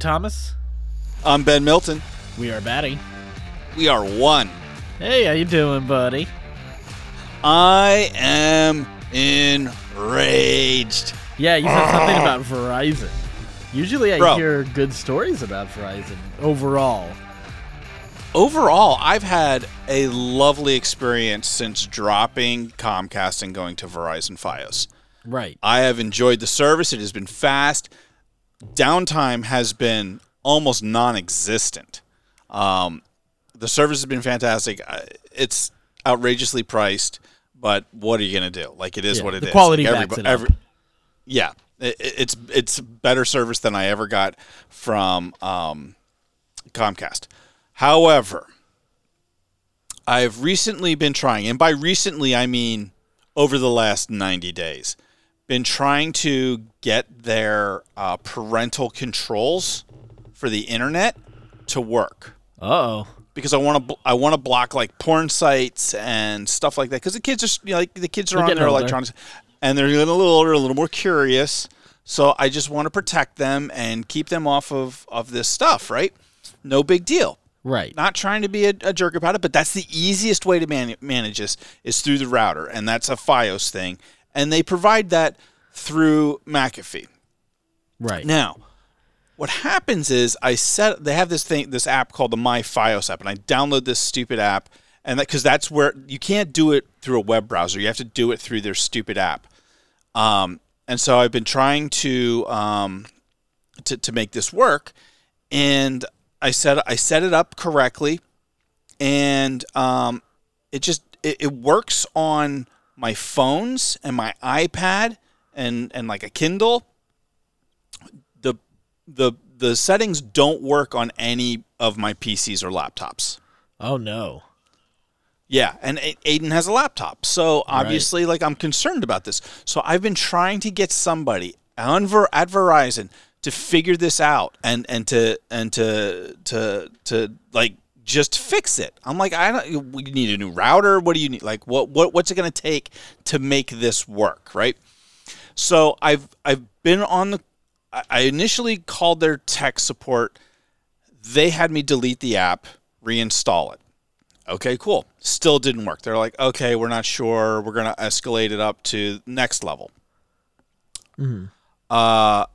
Thomas. I'm Ben Milton. We are Batty. We are one. Hey, how you doing, buddy? I am enraged. Yeah, you said something about Verizon. Usually I Bro. hear good stories about Verizon overall. Overall, I've had a lovely experience since dropping Comcast and going to Verizon Fios. Right. I have enjoyed the service. It has been fast. Downtime has been almost non-existent. Um, the service has been fantastic. It's outrageously priced, but what are you going to do? Like it is Yeah, what it is. the quality Like, backs it up. yeah, it, it's it's better service than I ever got from um, Comcast. However, I've recently been trying, and by recently I mean over the last 90 days, been trying to get their uh, parental controls for the internet to work Uh oh. because I want to I want to block like porn sites and stuff like that because the kids are you know, like the kids are They're on their older. electronics and they're getting a little older, a little more curious. So I just want to protect them and keep them off of of this stuff, right? No big deal. Right. Not trying to be a, a jerk about it, but that's the easiest way to man- manage this is through the router, and that's a FiOS thing, and they provide that through McAfee. Right. Now, what happens is I set they have this thing this app called the My FiOS app, and I download this stupid app, and that because that's where you can't do it through a web browser, you have to do it through their stupid app. Um, and so I've been trying to um, to to make this work, and I set I set it up correctly, and um, it just it, it works on my phones and my iPad and and like a Kindle the the the settings don't work on any of my PCs or laptops. Oh no. Yeah, and Aiden has a laptop, so obviously, like, I'm concerned about this. So I've been trying to get somebody on Ver- at Verizon to figure this out and and to and to to to like just fix it. I'm like, I don't. We need a new router. What do you need? Like, what what what's it going to take to make this work? Right. So I've I've been on the. I initially called their tech support. They had me delete the app, reinstall it. Okay, cool. Still didn't work. They're like, okay, we're not sure. We're gonna escalate it up to next level. Uh,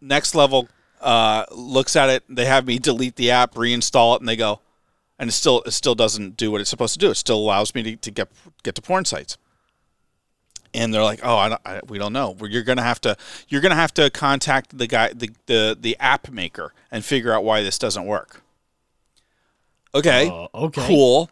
next level uh, looks at it. They have me delete the app, reinstall it, and they go, and it still it still doesn't do what it's supposed to do. It still allows me to, to get get to porn sites. And they're like, oh, I don't, I, we don't know. You're gonna have to you're gonna have to contact the guy the, the the app maker and figure out why this doesn't work. Okay, Uh, okay. cool.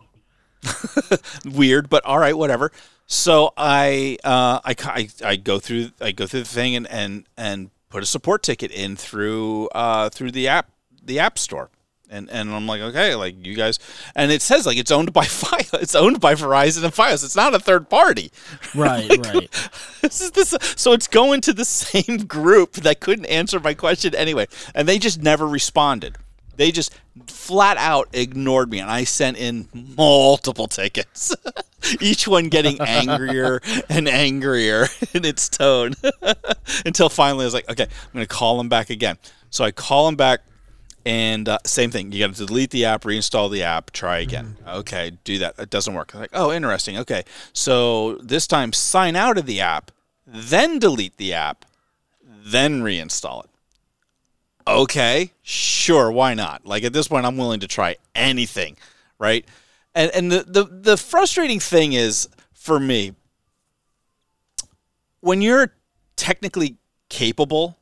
Weird, but all right, whatever. So I, uh, I, I, I go through, I go through the thing and, and, and put a support ticket in through, uh, through the app, the app store. And, and I'm like, okay, like you guys, and it says like it's owned by Fios, it's owned by Verizon and Fios. It's not a third party. Right. right. This is this, so it's going to the same group that couldn't answer my question anyway, and they just never responded. They just flat out ignored me, and I sent in multiple tickets, each one getting angrier and angrier in its tone, until finally I was like, okay, I'm going to call them back again. So I call them back, and uh, same thing. You got to delete the app, reinstall the app, try again. Okay, do that. It doesn't work. I'm like, oh, interesting. Okay, so this time sign out of the app, then delete the app, then reinstall it. Okay, sure, why not? Like at this point, I'm willing to try anything, right? And and the the, the frustrating thing is for me when you're technically capable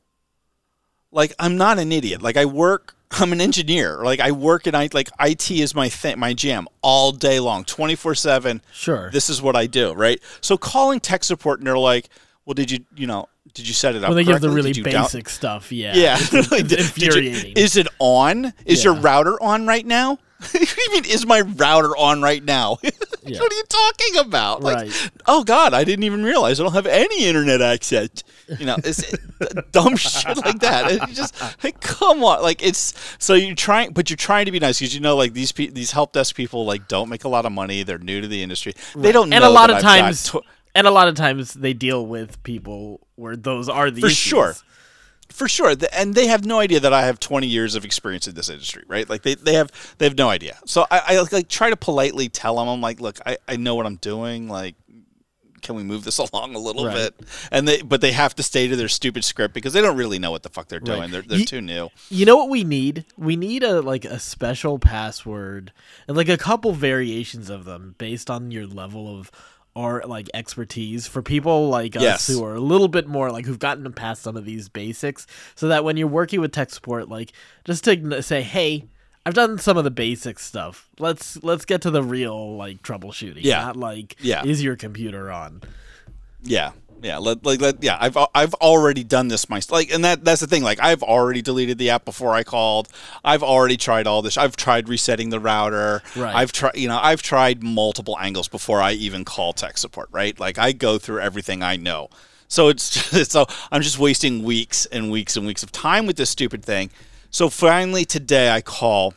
like I'm not an idiot. Like I work, I'm an engineer. Like I work in I like IT is my thing, my jam all day long, 24 seven. Sure. This is what I do, right? So calling tech support and they're like, "Well, did you, you know, did you set it up?" when they give the really Did you down- basic stuff, yeah. yeah, It's, it's did- did you- infuriating. is it on? Is your router on right now? you mean? Is my router on right now? Yeah. What are you talking about? Like, Right. oh God, I didn't even realize I don't have any internet access. You know, it's dumb shit like that. It's just like, come on, like it's so you're trying, but you're trying to be nice because you know, like these pe- these help desk people like don't make a lot of money. They're new to the industry. They don't know. and a lot of I've times tw- and a lot of times they deal with people where those are the For issues. sure. for sure. And they have no idea that I have 20 years of experience in this industry, right? Like they, they have they have no idea. So I, I like try to politely tell them, I'm like, look, I, I know what I'm doing. Like, can we move this along a little Right. bit? And they but they have to stay to their stupid script because they don't really know what the fuck they're doing. Right. They're they're Ye- too new. You know what we need? We need a like a special password and like a couple variations of them based on your level of or like expertise for people like us Yes. who are a little bit more like who've gotten past some of these basics so that when you're working with tech support like just to say hey I've done some of the basic stuff. Let's let's get to the real like troubleshooting. Yeah. Not like Yeah. is your computer on? Yeah. Yeah, let, like let, yeah, I've I've already done this myself. Like, and that that's the thing. Like, I've already deleted the app before I called. I've already tried all this. I've tried resetting the router. Right. I've tried, you know, I've tried multiple angles before I even call tech support. Right. Like, I go through everything I know. So it's so I'm just wasting weeks and weeks and weeks of time with this stupid thing. So finally today I call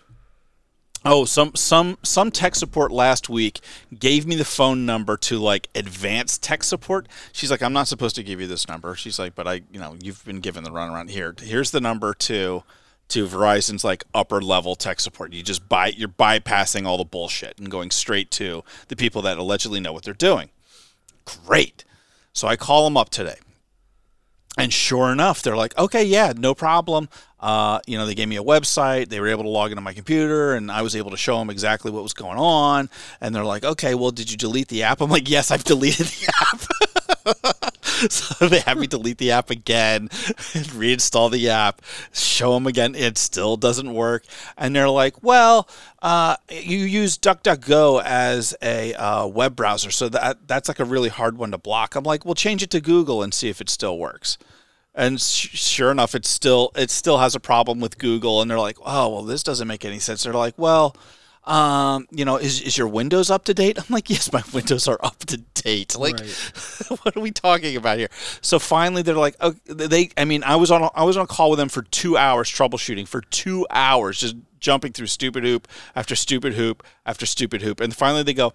Oh, some some some tech support last week gave me the phone number to like advanced tech support. She's like, I'm not supposed to give you this number. She's like, but I, you know, you've been given the runaround here. Here's the number to to Verizon's like upper level tech support. You just buy you're bypassing all the bullshit and going straight to the people that allegedly know what they're doing. Great. So I call them up today. And sure enough, they're like, okay, yeah, no problem. Uh, you know, they gave me a website. They were able to log into my computer, and I was able to show them exactly what was going on. And they're like, okay, well, did you delete the app? I'm like, yes, I've deleted the app. so they have me delete the app again, and reinstall the app, show them again. It still doesn't work. And they're like, well, uh, you use DuckDuckGo as a uh, web browser, so that that's like a really hard one to block. I'm like, well, change it to Google and see if it still works. And sh- sure enough, it still it still has a problem with Google. And they're like, oh, well, this doesn't make any sense. They're like, well, um, you know, is, is your Windows up to date? I'm like, yes, my Windows are up to date. Like, what are we talking about here? So finally, they're like, oh, they. I mean, I was on a, I was on a call with them for two hours troubleshooting for two hours, just jumping through stupid hoop after stupid hoop after stupid hoop, and finally they go,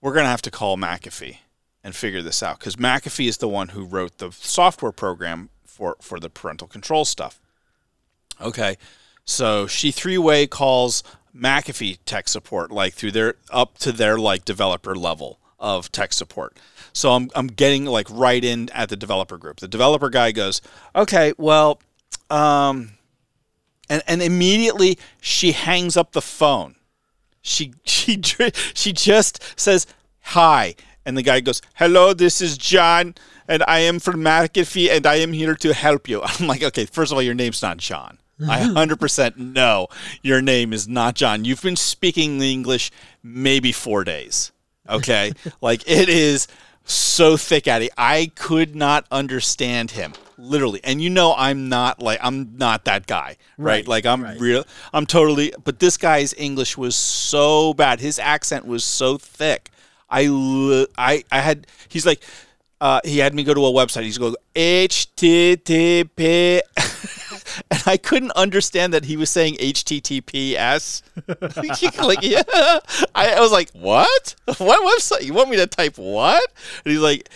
we're gonna have to call McAfee and figure this out because McAfee is the one who wrote the software program for for the parental control stuff. Okay, so she three way calls McAfee tech support like through their up to their like developer level of tech support. So I'm I'm getting like right in at the developer group. The developer guy goes, okay, well, um, and and immediately she hangs up the phone. She she she just says hi, and the guy goes, "Hello, this is John, and I am from McAfee, and I am here to help you." I'm like, okay, first of all, your name's not John. I 100% know your name is not John. You've been speaking the English maybe four days. Okay, like it is so thick at it. I could not understand him literally, and you know I'm not like I'm not that guy, right? Right, like I'm right. real. I'm totally. But this guy's English was so bad. His accent was so thick. I li- I I had. He's like. Uh, he had me go to a website. He's going HTTP, and I couldn't understand that he was saying HTTPS. like, yeah, I, I was like, what? What website? You want me to type what? And he's like,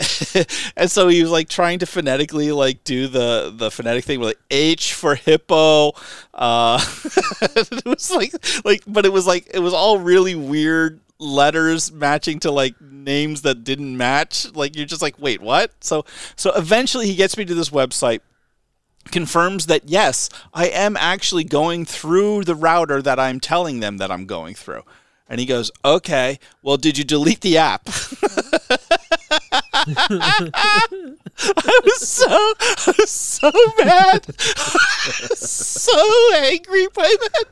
and so he was like trying to phonetically like do the the phonetic thing with like H for hippo. Uh, it was like like, but it was like it was all really weird letters matching to like names that didn't match. Like you're just like, wait, what? So so eventually he gets me to this website confirms that yes, I am actually going through the router that I'm telling them that I'm going through. And he goes, "Okay, well, did you delete the app?" I was so, I was so mad, so angry by that,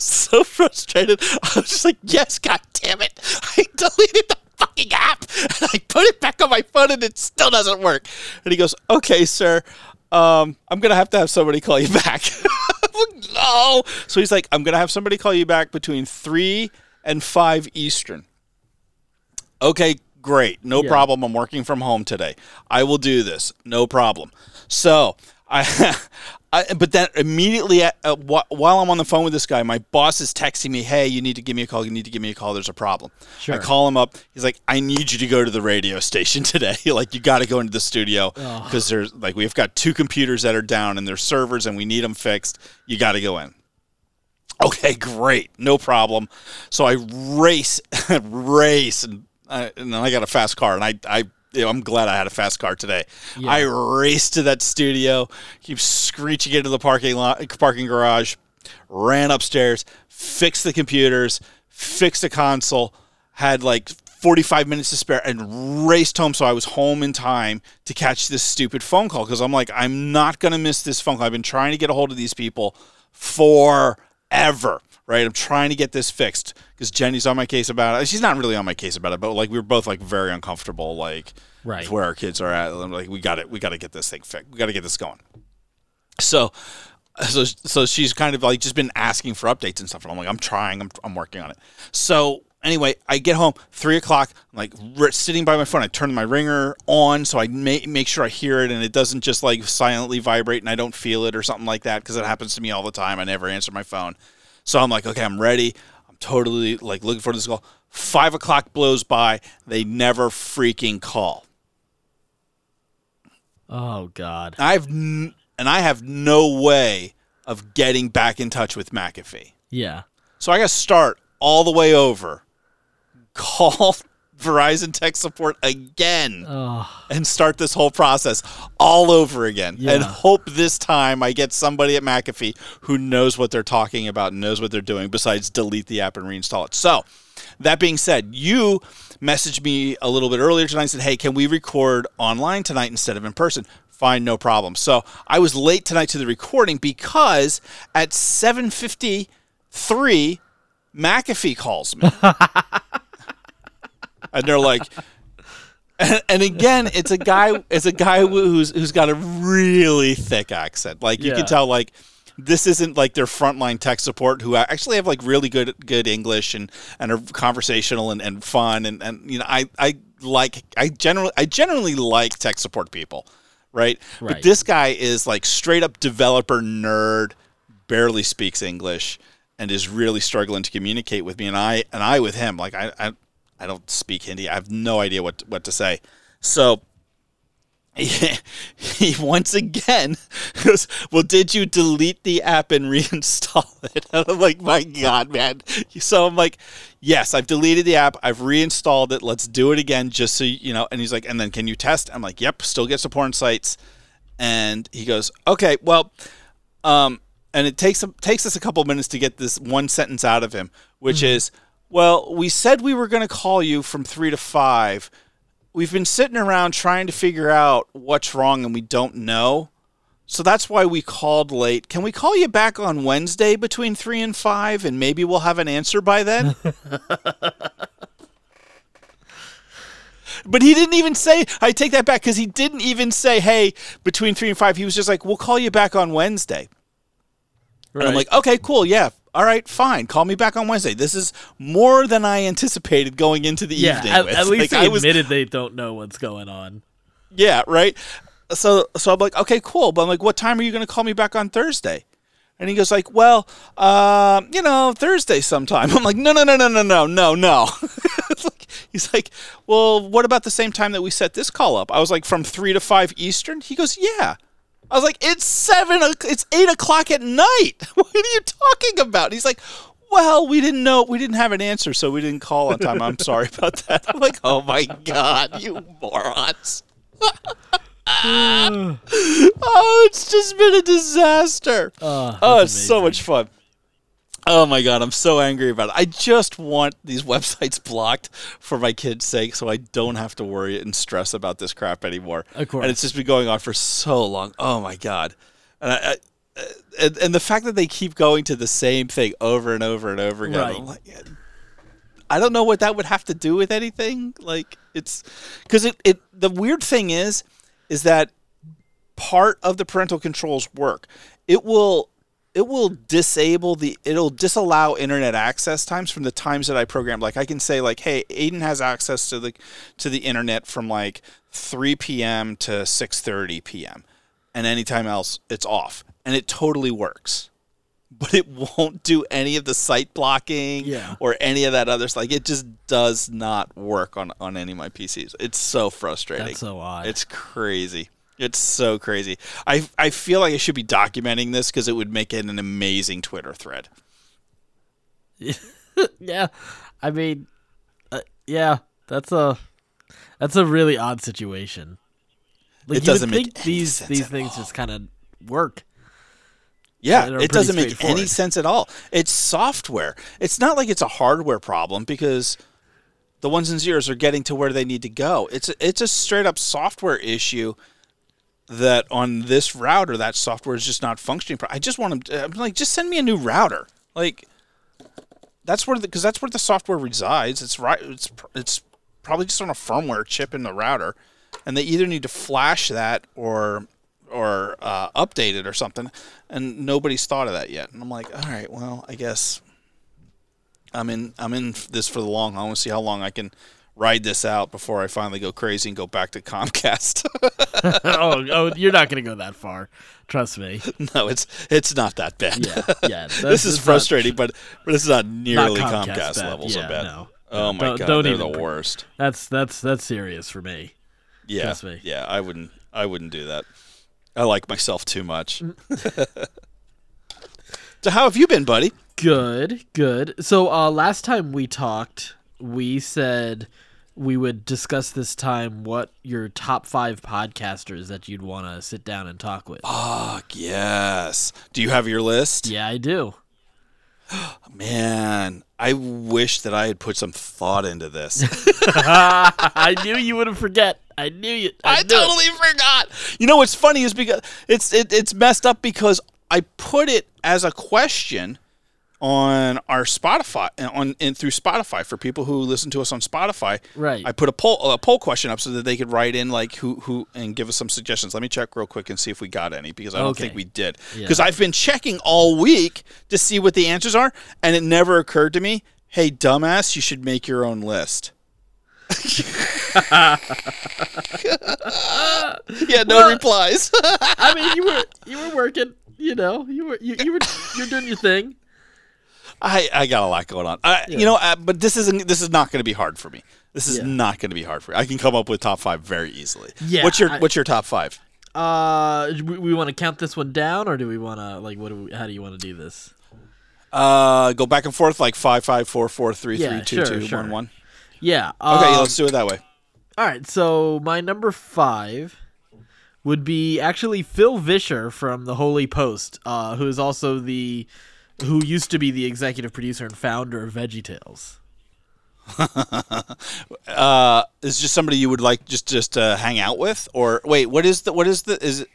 so frustrated. I was just like, "Yes, god damn it! I deleted the fucking app, and I put it back on my phone, and it still doesn't work." And he goes, "Okay, sir." Um, I'm gonna have to have somebody call you back. Like, no. So he's like, I'm gonna have somebody call you back between three and five Eastern. Okay, great. No Yeah. problem. I'm working from home today. I will do this. No problem. So I, I but then immediately at, uh, wh- while I'm on the phone with this guy, my boss is texting me, "Hey, you need to give me a call. You need to give me a call. There's a problem." Sure. I call him up. He's like, "I need you to go to the radio station today. like, you got to go into the studio because there's like we've got two computers that are down and there's servers and we need them fixed. You got to go in." Okay, great, no problem. So I race, race, and I, and then I got a fast car, and I, I, you know, I'm glad I had a fast car today. Yeah. I raced to that studio, keep screeching into the parking lot, parking garage, ran upstairs, fixed the computers, fixed the console, had like 45 minutes to spare, and raced home. So I was home in time to catch this stupid phone call because I'm like, I'm not gonna miss this phone call. I've been trying to get a hold of these people forever. Right, I'm trying to get this fixed because Jenny's on my case about it. She's not really on my case about it, but like we were both like very uncomfortable, like Right. where our kids are at. I'm like, we got it, we got to get this thing fixed. We got to get this going. So, so, so she's kind of like just been asking for updates and stuff. And I'm like, I'm trying, I'm, I'm working on it. So anyway, I get home three o'clock. I'm like r- sitting by my phone. I turn my ringer on so I make make sure I hear it and it doesn't just like silently vibrate and I don't feel it or something like that because it happens to me all the time. I never answer my phone. So I'm like, okay, I'm ready. I'm totally like looking for this call. Five o'clock blows by. They never freaking call. Oh God. I've n- and I have no way of getting back in touch with McAfee. Yeah. So I got to start all the way over, call Verizon tech support again, Oh. and start this whole process all over again. Yeah. And hope this time I get somebody at McAfee who knows what they're talking about and knows what they're doing, besides delete the app and reinstall it. So, that being said, you messaged me a little bit earlier tonight and said, hey, can we record online tonight instead of in person? Fine, no problem. So I was late tonight to the recording because at 7.53, McAfee calls me. and they're like, and, and again, it's a guy. It's a guy who's who's got a really thick accent. Like you Yeah. can tell, like this isn't like their frontline tech support who actually have like really good good English and and are conversational and, and fun and and you know I I like I generally I generally like tech support people, right? But this guy is like straight up developer nerd, barely speaks English, and is really struggling to communicate with me and I and I with him. Like I I, I don't speak Hindi. I have no idea what what to say. So he, he once again goes, Well, did you delete the app and reinstall it? And I'm like, My God, man. So I'm like, Yes, I've deleted the app. I've reinstalled it. Let's do it again just so you know. And he's like, And then can you test? I'm like, Yep, still get support on sites. And he goes, Okay, well, um, and it takes takes us a couple minutes to get this one sentence out of him, which is, "Well, we said we were going to call you from three to five. We've been sitting around trying to figure out what's wrong, and we don't know. So that's why we called late. Can we call you back on Wednesday between three and five, and maybe we'll have an answer by then?" But he didn't even say. I take that back because he didn't even say, "Hey, between three and five. He was just like, "We'll call you back on Wednesday." And I'm like, okay, cool, yeah, all right, fine. Call me back on Wednesday. This is more than I anticipated going into the yeah. evening. At, with. at least Like, they I was, admitted they don't know what's going on. yeah, right. So, so I'm like, okay, cool. But I'm like, what time are you going to call me back on Thursday? And he goes like, well, um, you know, Thursday sometime. I'm like, no, no, no, no, no, no, no, no. Like- He's like, well, what about the same time that we set this call up? I was like, from three to five Eastern. He goes, yeah. I was like, it's seven, it's eight o'clock at night. What are you talking about? And he's like, well, we didn't know, we didn't have an answer, so we didn't call on time. I'm sorry about that. I'm like, oh my god, you morons. oh, it's just been a disaster. Ah, oh, oh, it's so much fun. Oh my god, I'm so angry about it. I just want these websites blocked for my kids' sake so I don't have to worry and stress about this crap anymore. Of course. And it's just been going on for so long. Oh my god. And I, I uh, and, and the fact that they keep going to the same thing over and over and over again. Right. Like, I don't know what that would have to do with anything. Like it's because it, it the weird thing is is that part of the parental controls work. It will it will disable the it'll disallow internet access times from the times that I program. Like I can say like, hey, Aiden has access to the to the internet from like 3 p.m. to 6:30 p.m. and anytime else it's off, and it totally works. But it won't do any of the site blocking Yeah. or any of that other stuff. Like it just does not work on on any of my PCs. It's so frustrating. That's so odd. It's crazy. It's so crazy. I I feel like I should be documenting this because it would make it an amazing Twitter thread. yeah, I mean, uh, yeah, that's a that's a really odd situation. Like, It you doesn't make these sense these things all. just kind of work. Yeah, it doesn't make any sense at all. It's software. It's not like it's a hardware problem because the ones and zeros are getting to where they need to go. It's a, it's a straight up software issue that on this router that software is just not functioning. I just want them. I'm like, just send me a new router. Like that's where because that's where the software resides. It's right. It's it's probably just on a firmware chip in the router, and they either need to flash that or or uh, update it or something. And nobody's thought of that yet. And I'm like, all right, well, I guess I'm in I'm in this for the long haul. I want to see how long I can ride this out before I finally go crazy and go back to Comcast. oh, oh, you're not gonna go that far. Trust me. no, it's it's not that bad. Yeah, yeah. this is it's not- frustrating, but but it's not not nearly Comcast Comcast, bad. levels yeah, of bad. No, Oh my don't- god, don't they're even the worst. That's that's that's serious for me. Yeah, Trust me. yeah, I wouldn't, I wouldn't do that. I like myself too much. so how have you been, buddy? Good, good. So uh last time we talked, we said we would discuss this time what your top five podcasters that you'd want to sit down and talk with. Fuck yes. Do you have your list? Yeah, I do. Man, I wish that I had put some thought into this. I knew you wouldn't forget. I knew you. I, I knew it. totally forgot. You know what's funny is because it's it, it's messed up because I put it as a question on our Spotify on and through Spotify for people who listen to us on Spotify. Right. I put a poll a poll question up so that they could write in like who who and give us some suggestions. Let me check real quick and see if we got any because I don't Okay. think we did. Yeah. Because I've been checking all week to see what the answers are, and it never occurred to me. Hey, dumbass, you should make your own list. yeah, no Well- replies. I mean, you were you were working. You know, you were you, you were you're doing your thing. I, I got a lot going on. I, You know, uh, but this isn't. This is not going to be hard for me. This is Yeah. not going to be hard for me. I can come up with top five very easily. Yeah, What's your I- What's your top five? Uh, we, we want to count this one down, or do we want to like what? Do we, how do you want to do this? Uh, go back and forth like five, five, four, four, three, Yeah, three, two, sure, two, sure. one, one. Yeah. Okay, um, let's do it that way. All right, so my number five would be actually Phil Vischer from the Holy Post, uh, who is also the who used to be the executive producer and founder of VeggieTales. Uh, is just somebody you would like just just uh, hang out with, or wait, what is the what is the is it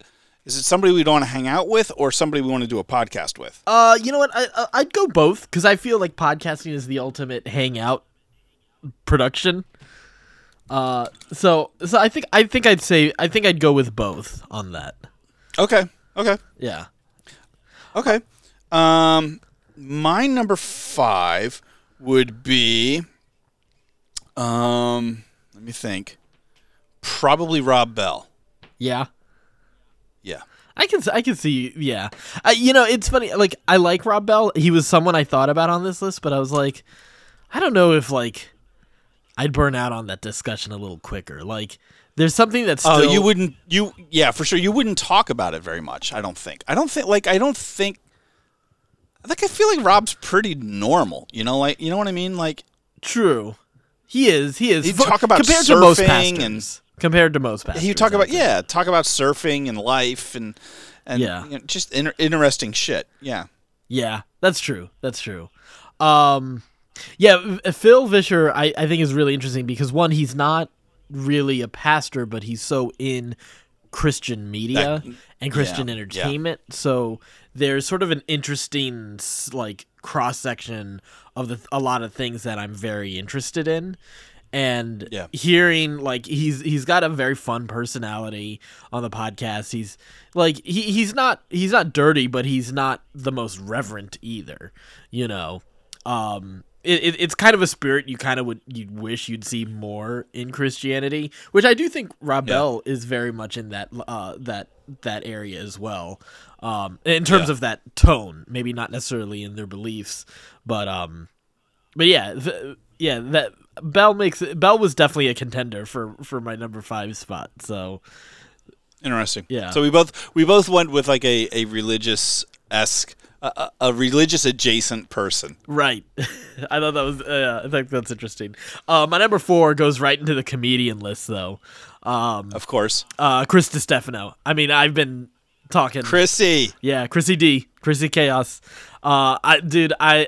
is it somebody we don't want to hang out with, or somebody we want to do a podcast with? Uh, you know what? I, I I'd go both because I feel like podcasting is the ultimate hangout production. Uh, so so I think I think I'd say I think I'd go with both on that. Okay, okay. Yeah. Okay. Um, my number five would be, um, let me think. Probably Rob Bell. Yeah. Yeah. I can I can see yeah. I, you know, it's funny like I like Rob Bell. He was someone I thought about on this list, but I was like I don't know if like I'd burn out on that discussion a little quicker. Like there's something that's Oh, you wouldn't. You yeah, for sure. You wouldn't talk about it very much. I don't think. I don't think. Like I don't think. Like I feel like Rob's pretty normal. You know, like you know what I mean. Like true. He is. He is. He'd talk about compared to most pastors. and- compared to most pastors. he talk about yeah, talk about surfing and life and and Yeah. you know, just inter- interesting shit. Yeah. Yeah, that's true. That's true. Um, yeah, Phil Vischer, I, I think is really interesting because one, he's not really a pastor, but he's so in Christian media That- and Christian yeah, yeah. entertainment. So there's sort of an interesting like cross section of the a lot of things that I'm very interested in. And Yeah. hearing like he's he's got a very fun personality on the podcast. He's like he, he's not he's not dirty, but he's not the most reverent either. You know, um, it, it, it's kind of a spirit you kind of would you wish you'd see more in Christianity, which I do think Rob Yeah. Bell is very much in that uh, that that area as well. Um, in terms Yeah. of that tone, maybe not necessarily in their beliefs, but um, but yeah, th- yeah, that Bell makes Bell was definitely a contender for for my number five spot. So Interesting. Yeah. So we both we both went with like a a religious esque a, religious adjacent person. Right. I thought that was. Uh, I think that's interesting. Uh, my number four goes right into the comedian list, though. Um, Of course, uh, Chris Distefano. I mean, I've been talking. Chrissy. Yeah, Chrissy D, Chrissy Chaos. Uh, I, dude, I,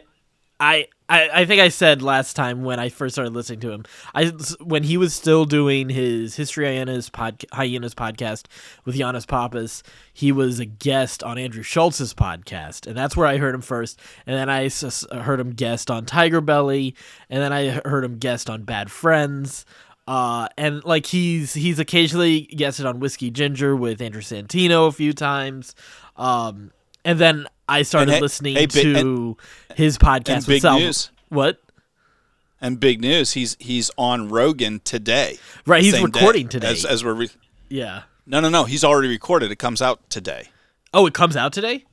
I, I, I think I said last time when I first started listening to him, I when he was still doing his History Hyenas pod, Hyenas podcast with Yannis Pappas, he was a guest on Andrew Schulz's podcast, and that's where I heard him first. And then I heard him guest on Tiger Belly, and then I heard him guest on Bad Friends. Uh, and like he's he's occasionally guested on Whiskey Ginger with Andrew Santino a few times. Um, and then I started hey- listening hey, big- to his podcast and big Sal. news. What? And big news, he's he's on Rogan today. Right, he's recording today. As, as we're re- Yeah. no no no, he's already recorded. It comes out today. Oh, it comes out today.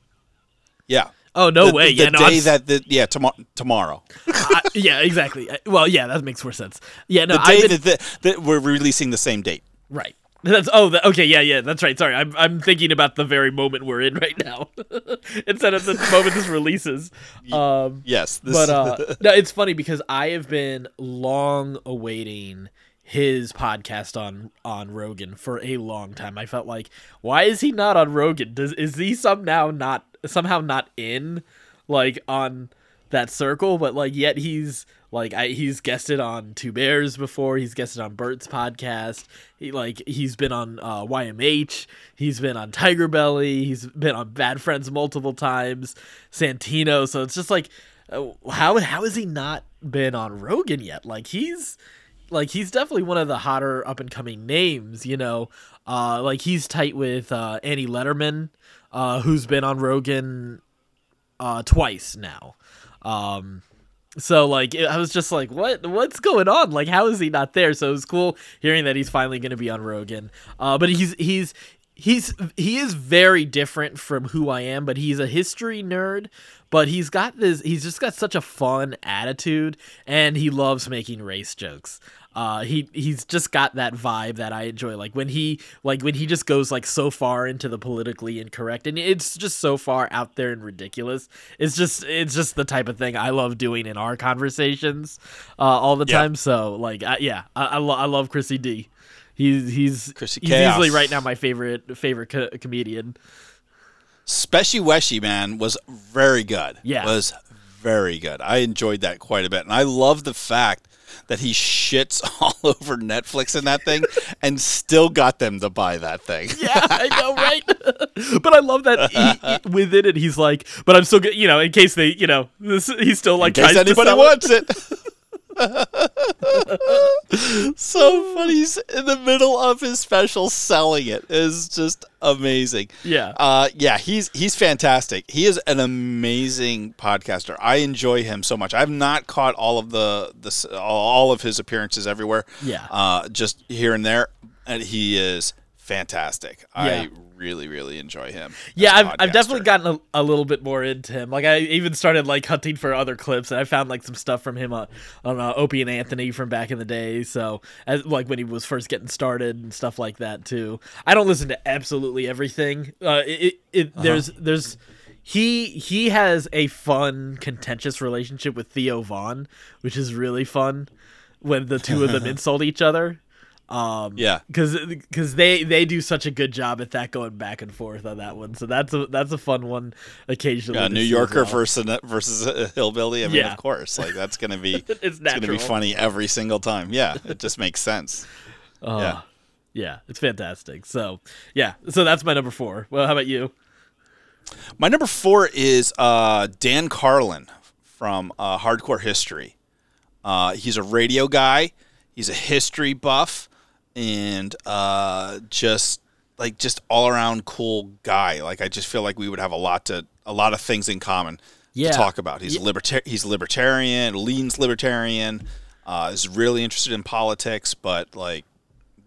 Yeah. Oh no the, way! The yeah, no, day I'm, that the, yeah tomorrow tomorrow. I, yeah, exactly. Well, yeah, that makes more sense. Yeah, no, The day been, that, the, that we're releasing the same date. right. That's oh, the, okay, yeah, yeah, that's right. Sorry, I'm I'm thinking about the very moment we're in right now, instead of the moment this releases. Um, Yes. This, but uh, no, it's funny because I have been long awaiting his podcast on on Rogan for a long time. I felt like, why is he not on Rogan? Does is he somehow not somehow not in like on that circle? But like yet he's like I, he's guested on Two Bears before. He's guested on Bert's podcast. He like he's been on uh, YMH. He's been on Tiger Belly. He's been on Bad Friends multiple times. Santino. So it's just like uh, how how has he not been on Rogan yet? Like he's like he's definitely one of the hotter up and coming names, you know. Uh like he's tight with uh Annie Lederman, uh who's been on Rogan uh twice now. Um so like I was just like what what's going on? Like how is he not there? So it was cool hearing that he's finally going to be on Rogan. Uh but he's he's he's he is very different from who I am, but he's a history nerd, but he's got this he's just got such a fun attitude and he loves making race jokes. Uh he he's just got that vibe that I enjoy like when he like when he just goes like so far into the politically incorrect and it's just so far out there and ridiculous. It's just it's just the type of thing I love doing in our conversations uh all the Yeah. time. So like I, yeah, I I, lo- I love Chrissy D. He's he's Chrissy he's Chaos. easily right now my favorite favorite co- comedian. Speshy Weshy man was very good. Yeah. was very good. I enjoyed that quite a bit, and I love the fact that he shits all over Netflix and that thing, and still got them to buy that thing. Yeah, I know, right? but I love that he, he- within it, he's like, but I'm still good, you know, in case they, you know, this, he's still like In case anybody sell it. wants it. so funny. He's in the middle of his special selling it. Is just amazing. Yeah. Uh, yeah, he's he's fantastic. He is an amazing podcaster. I enjoy him so much. I've not caught all of the the s- all of his appearances everywhere. Yeah. Uh, just here and there, and he is fantastic. Yeah. I really really enjoy him. Yeah, as a I've, I've definitely gotten a, a little bit more into him. Like I even started like hunting for other clips, and I found like some stuff from him on, on uh, Opie and Anthony from back in the day. So as like when he was first getting started and stuff like that too. I don't listen to absolutely everything. Uh, it, it, it Uh-huh. there's there's he he has a fun contentious relationship with Theo Von, which is really fun when the two of them insult each other. Um, Yeah. because because they they do such a good job at that going back and forth on that one. So that's a that's a fun one occasionally. Yeah, New Yorker well. versus versus a hillbilly. I mean, Yeah. of course, like that's gonna be It's it's gonna be funny every single time. Yeah, it just makes sense. Uh, yeah. yeah, it's fantastic. So yeah, so that's my number four. Well, how about you? My number four is uh, Dan Carlin from uh, Hardcore History. Uh, he's a radio guy. He's a history buff, and uh, just like just all around cool guy. Like I just feel like we would have a lot to a lot of things in common. Yeah. to talk about. He's liberta- he's libertarian, leans libertarian, uh, is really interested in politics, but like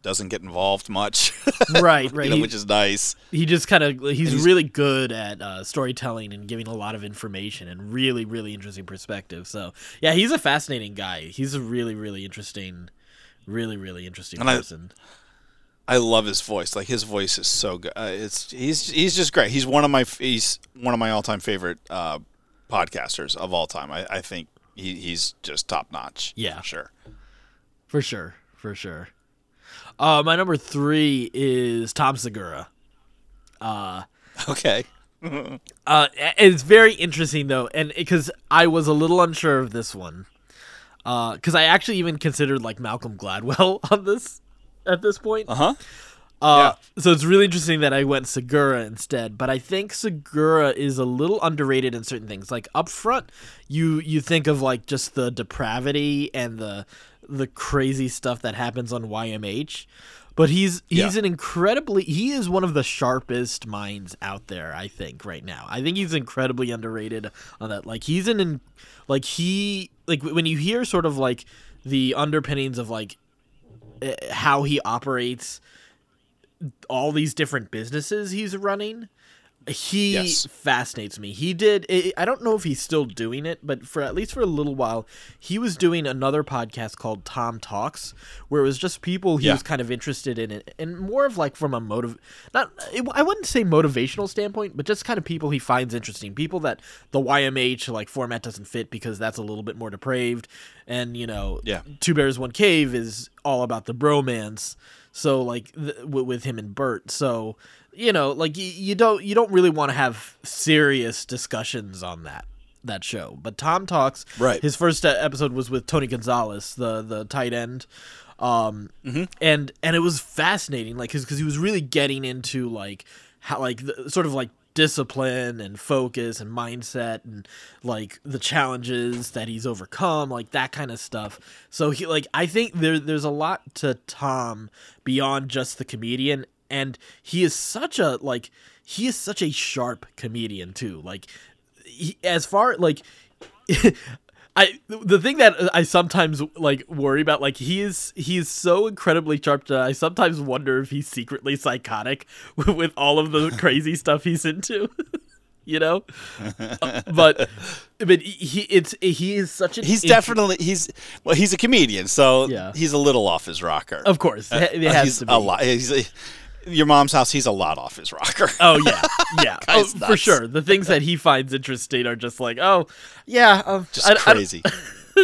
doesn't get involved much, Right, right. you know, He- which is nice. he just kind of he's, he's- really good at uh, storytelling and giving a lot of information and really really interesting perspective so yeah he's a fascinating guy he's a really really interesting really really interesting And I- person I love his voice. Like his voice is so good. Uh, it's he's he's just great. He's one of my he's one of my all time favorite uh, podcasters of all time. I, I think he, he's just top notch. Yeah. sure. for sure for sure uh, my number three is tom segura Okay. Uh, it's very interesting though, and because I was a little unsure of this one, because I actually even considered like Malcolm Gladwell on this at this point. Uh huh. Uh, So it's really interesting that I went Segura instead, but I think Segura is a little underrated in certain things. Like up front, you you think of like just the depravity and the the crazy stuff that happens on YMH, but he's he's Yeah. an incredibly he is one of the sharpest minds out there. I think right now. I think he's incredibly underrated on that. Like he's an in, like he like when you hear sort of like the underpinnings of like eh, how he operates all these different businesses he's running he Yes. fascinates me he did i don't know if he's still doing it but for at least for a little while he was doing another podcast called tom talks where it was just people he Yeah. was kind of interested in it and more of like from a motive not i wouldn't say motivational standpoint but just kind of people he finds interesting people that the ymh like format doesn't fit because that's a little bit more depraved and you know Yeah. two bears one cave is all about the bromance so like th- with him and bert so you know like y- you don't you don't really want to have serious discussions on that that show. But tom talks Right. his first episode was with tony gonzalez the the tight end. Um and and it was fascinating like because he was really getting into like how like the, sort of like discipline and focus and mindset and like the challenges that he's overcome like that kind of stuff. So he like i think there there's a lot to tom beyond just the comedian and he is such a like he is such a sharp comedian too like he, as far like I the thing that I sometimes like worry about like he is he is so incredibly sharp that I sometimes wonder if he's secretly psychotic with all of the crazy stuff he's into. you know? Uh, but but he it's he is such an He's int- definitely he's well he's a comedian, so Yeah. he's a little off his rocker. of course it Uh, has he's to be. a lot. He's your mom's house. He's a lot off his rocker. Oh yeah, yeah, oh, for sure. The things that he finds interesting are just like, oh yeah, um, Just I- I- crazy.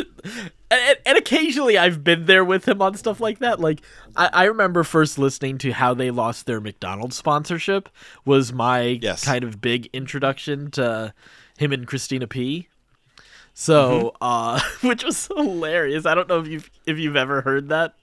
and, and occasionally I've been there with him on stuff like that. Like I, I remember first listening to how they lost their McDonald's sponsorship was my Yes. kind of big introduction to him and Christina P. So, uh, which was hilarious. I don't know if you've if you've ever heard that.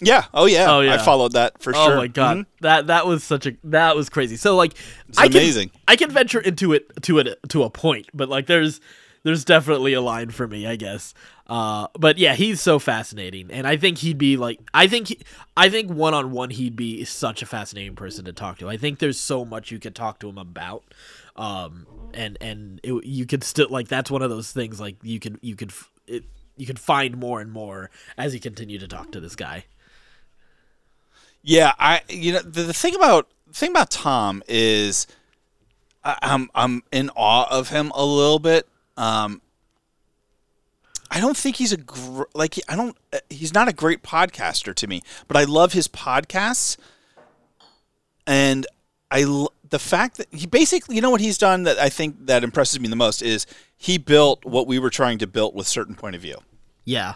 Yeah. Oh yeah. Oh, yeah. I followed that for Oh sure. Oh my god, Mhm. that that was such a that was crazy. So like, It's I can, amazing. I can venture into it to it to a point, but like there's there's definitely a line for me, I guess. Uh, but yeah, he's so fascinating, and I think he'd be like, I think he, I think one on one he'd be such a fascinating person to talk to. I think there's so much you could talk to him about. Um, and and it, you could still like that's one of those things like you could you could it, you could find more and more as you continue to talk to this guy. Yeah, I you know the, the thing about the thing about Tom is I, I'm I'm in awe of him a little bit. Um, I don't think he's a gr- like I don't uh, he's not a great podcaster to me, but I love his podcasts, and I the fact that he basically you know what he's done that I think that impresses me the most is he built what we were trying to build with certain point of view. Yeah,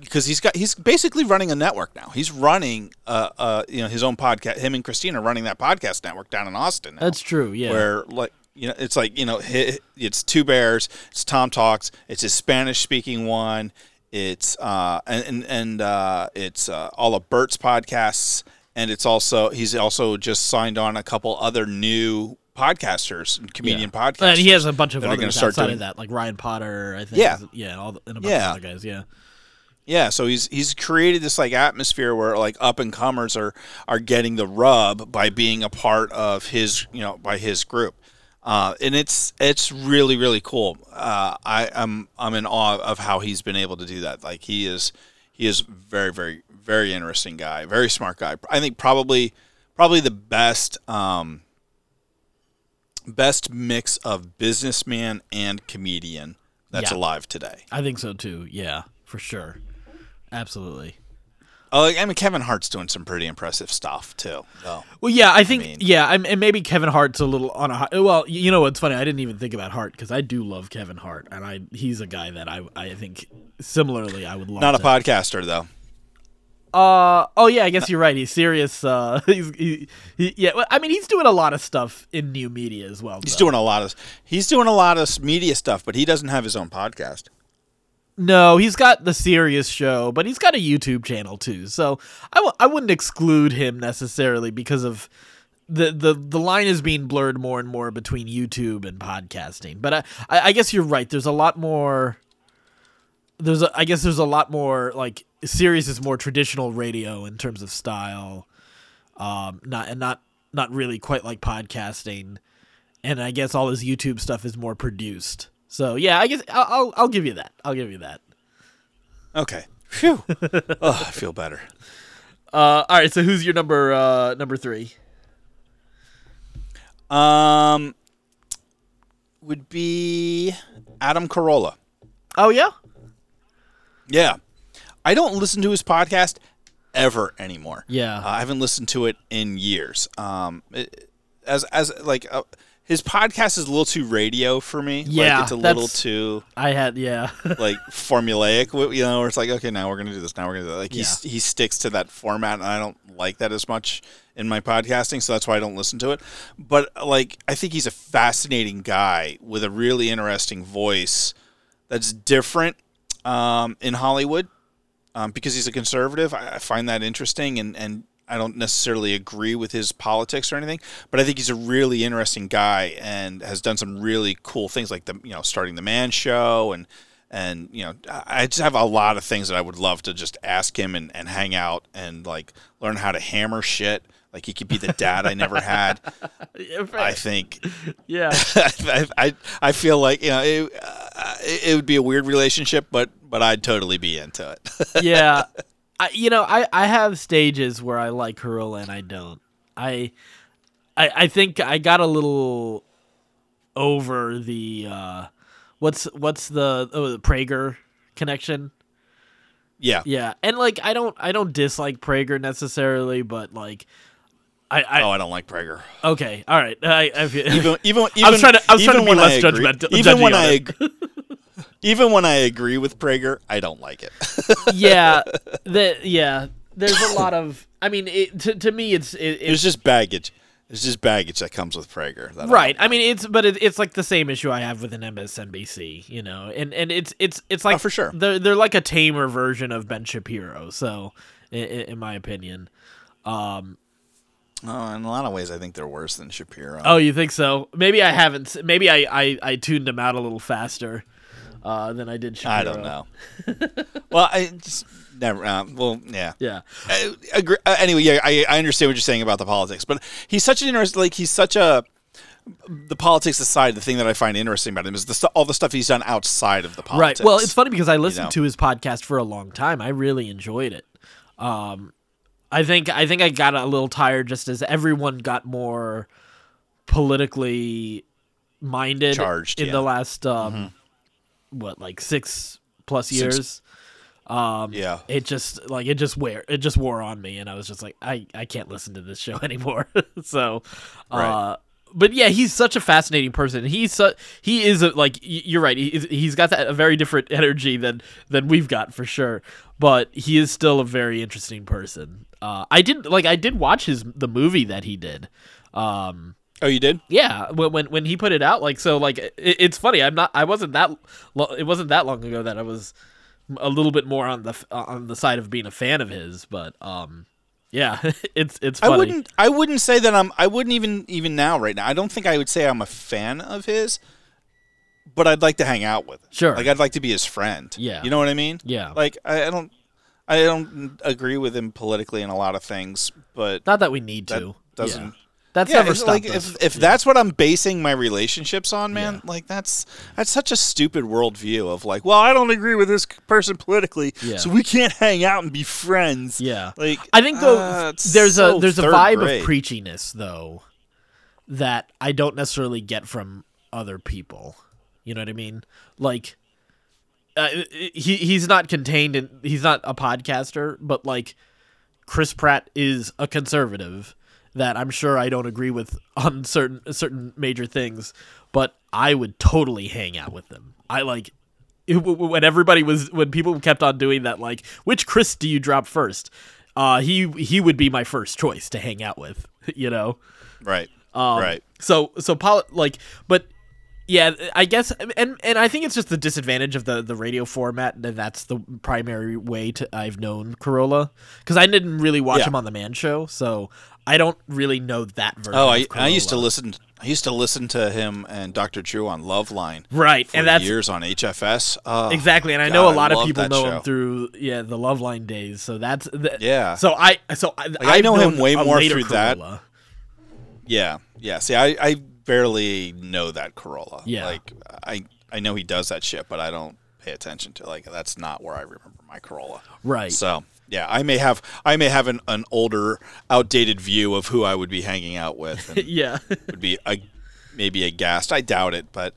because he's got he's basically running a network now. He's running uh uh you know his own podcast. Him and Christina are running that podcast network down in Austin. Now, that's true. Yeah. where like you know it's like you know it's two bears. It's Tom talks. It's his Spanish speaking one. It's uh and and, and uh, it's uh, all of Bert's podcasts. And it's also he's also just signed on a couple other new podcasters, and comedian podcasters. And he has a bunch of others outside doing- of that, like Ryan Potter, I think. Yeah. is- yeah, all the, and a bunch Yeah. of other guys. Yeah, Yeah, so he's he's created this like atmosphere where like up and comers are are getting the rub by being a part of his you know by his group. uh, and it's it's really really cool. Uh, I am I'm, I'm in awe of how he's been able to do that. Like he is he is very very very interesting guy, very smart guy. I think probably probably the best um, best mix of businessman and comedian that's Yeah. alive today. I think so too. Yeah, for sure. Absolutely. Oh, I mean Kevin Hart's doing some pretty impressive stuff too. Though. Well, yeah, I think mean- yeah, I'm, and maybe Kevin Hart's a little on a high. Well, you know what's funny? I didn't even think about Hart because I do love Kevin Hart, and I he's a guy that I I think similarly I would love. Not a podcaster though. Uh oh yeah, I guess you're right. He's serious. Uh, he's he, he, yeah. well, I mean, he's doing a lot of stuff in new media as well. He's though. doing a lot of he's doing a lot of media stuff, but he doesn't have his own podcast. No, he's got the Sirius show, but he's got a YouTube channel too. So I w- I wouldn't exclude him necessarily because of the, the the line is being blurred more and more between YouTube and podcasting. But I, I, guess you're right. There's a lot more. There's a, I guess there's a lot more like Sirius is more traditional radio in terms of style, um, not and not not really quite like podcasting, and I guess all his YouTube stuff is more produced. So yeah, I guess I'll I'll, I'll give you that. I'll give you that. Okay. Phew. oh, I feel better. Uh, all right. So who's your number uh, number three? Um, would be Adam Carolla. Oh yeah. Yeah, I don't listen to his podcast ever anymore. Yeah. uh, I haven't listened to it in years. Um, it, as as like uh, his podcast is a little too radio for me. Yeah, like it's a little too I had yeah. like formulaic. You know, where it's like okay, now we're gonna do this. Now we're gonna do that. Like he's, he sticks to that format, and I don't like that as much in my podcasting. So that's why I don't listen to it. But like, I think he's a fascinating guy with a really interesting voice that's different um, in Hollywood um, because he's a conservative. I, I find that interesting, and and I don't necessarily agree with his politics or anything, but I think he's a really interesting guy and has done some really cool things, like the you know starting the Man Show and. And you know, I just have a lot of things that I would love to just ask him and, and hang out and like learn how to hammer shit. Like he could be the dad I never had. I think yeah. I, I I feel like you know it, uh, it, it would be a weird relationship, but but I'd totally be into it. yeah. I, you know, I, I have stages where I like Carolla and I don't. I, I I think I got a little over the uh, what's what's the oh, the Prager connection. yeah. Yeah, and like I don't I don't dislike Prager necessarily, but like I, I Oh, I don't like Prager. okay all right I, I Even even even I was trying to- I was trying to be less agree- judgmental- Even when I ag- even when I agree with Prager, I don't like it. yeah the yeah there's a lot of I mean it, to to me it's it, it's It's just baggage. It's just baggage that comes with Prager. that I Right. don't I mean, it's but it, it's like the same issue I have with an MSNBC, you know, and and it's it's it's like Oh, for sure. they're they're like a tamer version of Ben Shapiro. So, in, in my opinion, um, Oh, in a lot of ways, I think they're worse than Shapiro. oh, you think so? Maybe I haven't. Maybe I I, I tuned them out a little faster uh, than I did Shapiro. I don't know. well, I just never. Uh, well, yeah. Yeah. I agree. Uh, anyway, yeah, I, I understand what you're saying about the politics, but he's such an interesting. Like he's such a the politics aside. The thing that I find interesting about him is the stu- all the stuff he's done outside of the politics. Right. Well, it's funny because I listened know. to his podcast for a long time. I really enjoyed it. Um, I think I think I got a little tired just as everyone got more politically minded Charged, in yeah. Mm-hmm. the last um, what like six plus years. Um, Yeah. it just like it just wear it just wore on me, and I was just like, I I can't listen to this show anymore. so, uh, Right. but yeah, he's such a fascinating person. He's su- he is a, like you're right. He, he's got that a very different energy than than we've got for sure. But he is still a very interesting person. Uh, I did like I did watch his the movie that he did. Um, Oh, you did? yeah, when when when he put it out, like so, like it, it's funny. I'm not. I wasn't that. Lo- it wasn't that long ago that I was a little bit more on the on the side of being a fan of his. But um, yeah, it's it's funny. I wouldn't. I wouldn't say that I'm. I wouldn't even even now right now. I don't think I would say I'm a fan of his, but I'd like to hang out with. Him. Sure. Like I'd like to be his friend. Yeah. You know what I mean? Yeah. Like I, I don't. I don't agree with him politically in a lot of things, but Not that we need that to. doesn't. Yeah. That's Yeah, never stopped like us. if if that's what I'm basing my relationships on, man, Yeah. like that's that's such a stupid worldview of like, well, I don't agree with this person politically, Yeah. so we can't hang out and be friends. yeah. Like I think though uh, there's so a there's a vibe grade. of preachiness though that I don't necessarily get from other people. You know what I mean? Like uh, he he's not contained in he's not a podcaster, but like Chris Pratt is a conservative that I'm sure I don't agree with on certain certain major things, but I would totally hang out with them. I like it- w- w- when everybody was when people kept on doing that like which Chris do you drop first? Uh he he would be my first choice to hang out with, you know. right, Um, right. So so poli- like but yeah, I guess and and I think it's just the disadvantage of the the radio format and that's the primary way to I've known Carolla cuz I didn't really watch Yeah. him on the Man show, so I don't really know that version. Oh, I, I used to listen. I used to listen to him and Dr. Drew on Loveline Right, for and that's years on HFS. Oh, Exactly, and I God, know a lot of people know show. him through yeah the Loveline days. So that's the, Yeah. So I so I, I I've know him way more through that. Yeah, yeah. See, I, I barely know that Carolla. Yeah. like I I know he does that shit, but I don't pay attention to like that's not where I remember my Carolla. Right. So yeah, I may have I may have an, an older, outdated view of who I would be hanging out with, and yeah. would be a, maybe aghast. I doubt it, but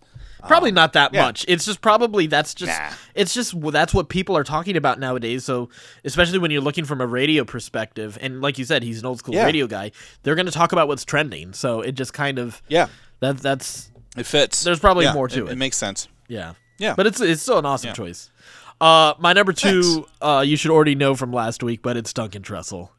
probably um, not that yeah. much. It's just probably that's just Nah. it's just well, that's what people are talking about nowadays. So especially when you're looking from a radio perspective, and like you said, he's an old school Yeah. radio guy. They're going to talk about what's trending. So it just kind of yeah, that that's it fits. There's probably Yeah, more to it. it. It makes sense. yeah Yeah. But it's it's still an awesome Yeah. choice. Uh, my number two, uh, you should already know from last week, but it's Duncan Trussell.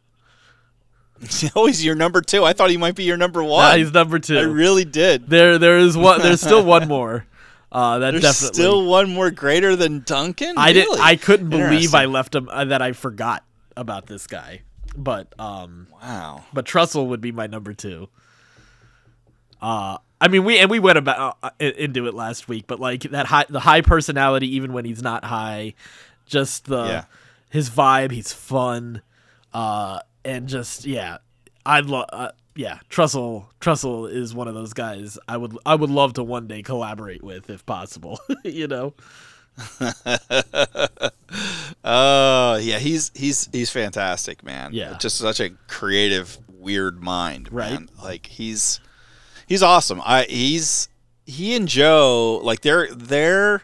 oh, he's your number two. I thought he might be your number one. Uh, he's number two. I really did. There, there is one. There's still one more. Uh, that There's definitely. still one more greater than Duncan. I did. Really? I couldn't believe I left him. Uh, that I forgot about this guy. But um, Wow. but Trussell would be my number two. Uh, I mean, we and we went about uh, into it last week, but like that high, the high personality, even when he's not high, just the Yeah. his vibe. He's fun, uh, and just yeah, I'd love. Uh, yeah, Trussell. Trussell is one of those guys I would I would love to one day collaborate with if possible. you know. Oh yeah, he's he's he's fantastic, man. Yeah. just such a creative, weird mind, Right. man. Like he's he's awesome. I he's he and Joe like their their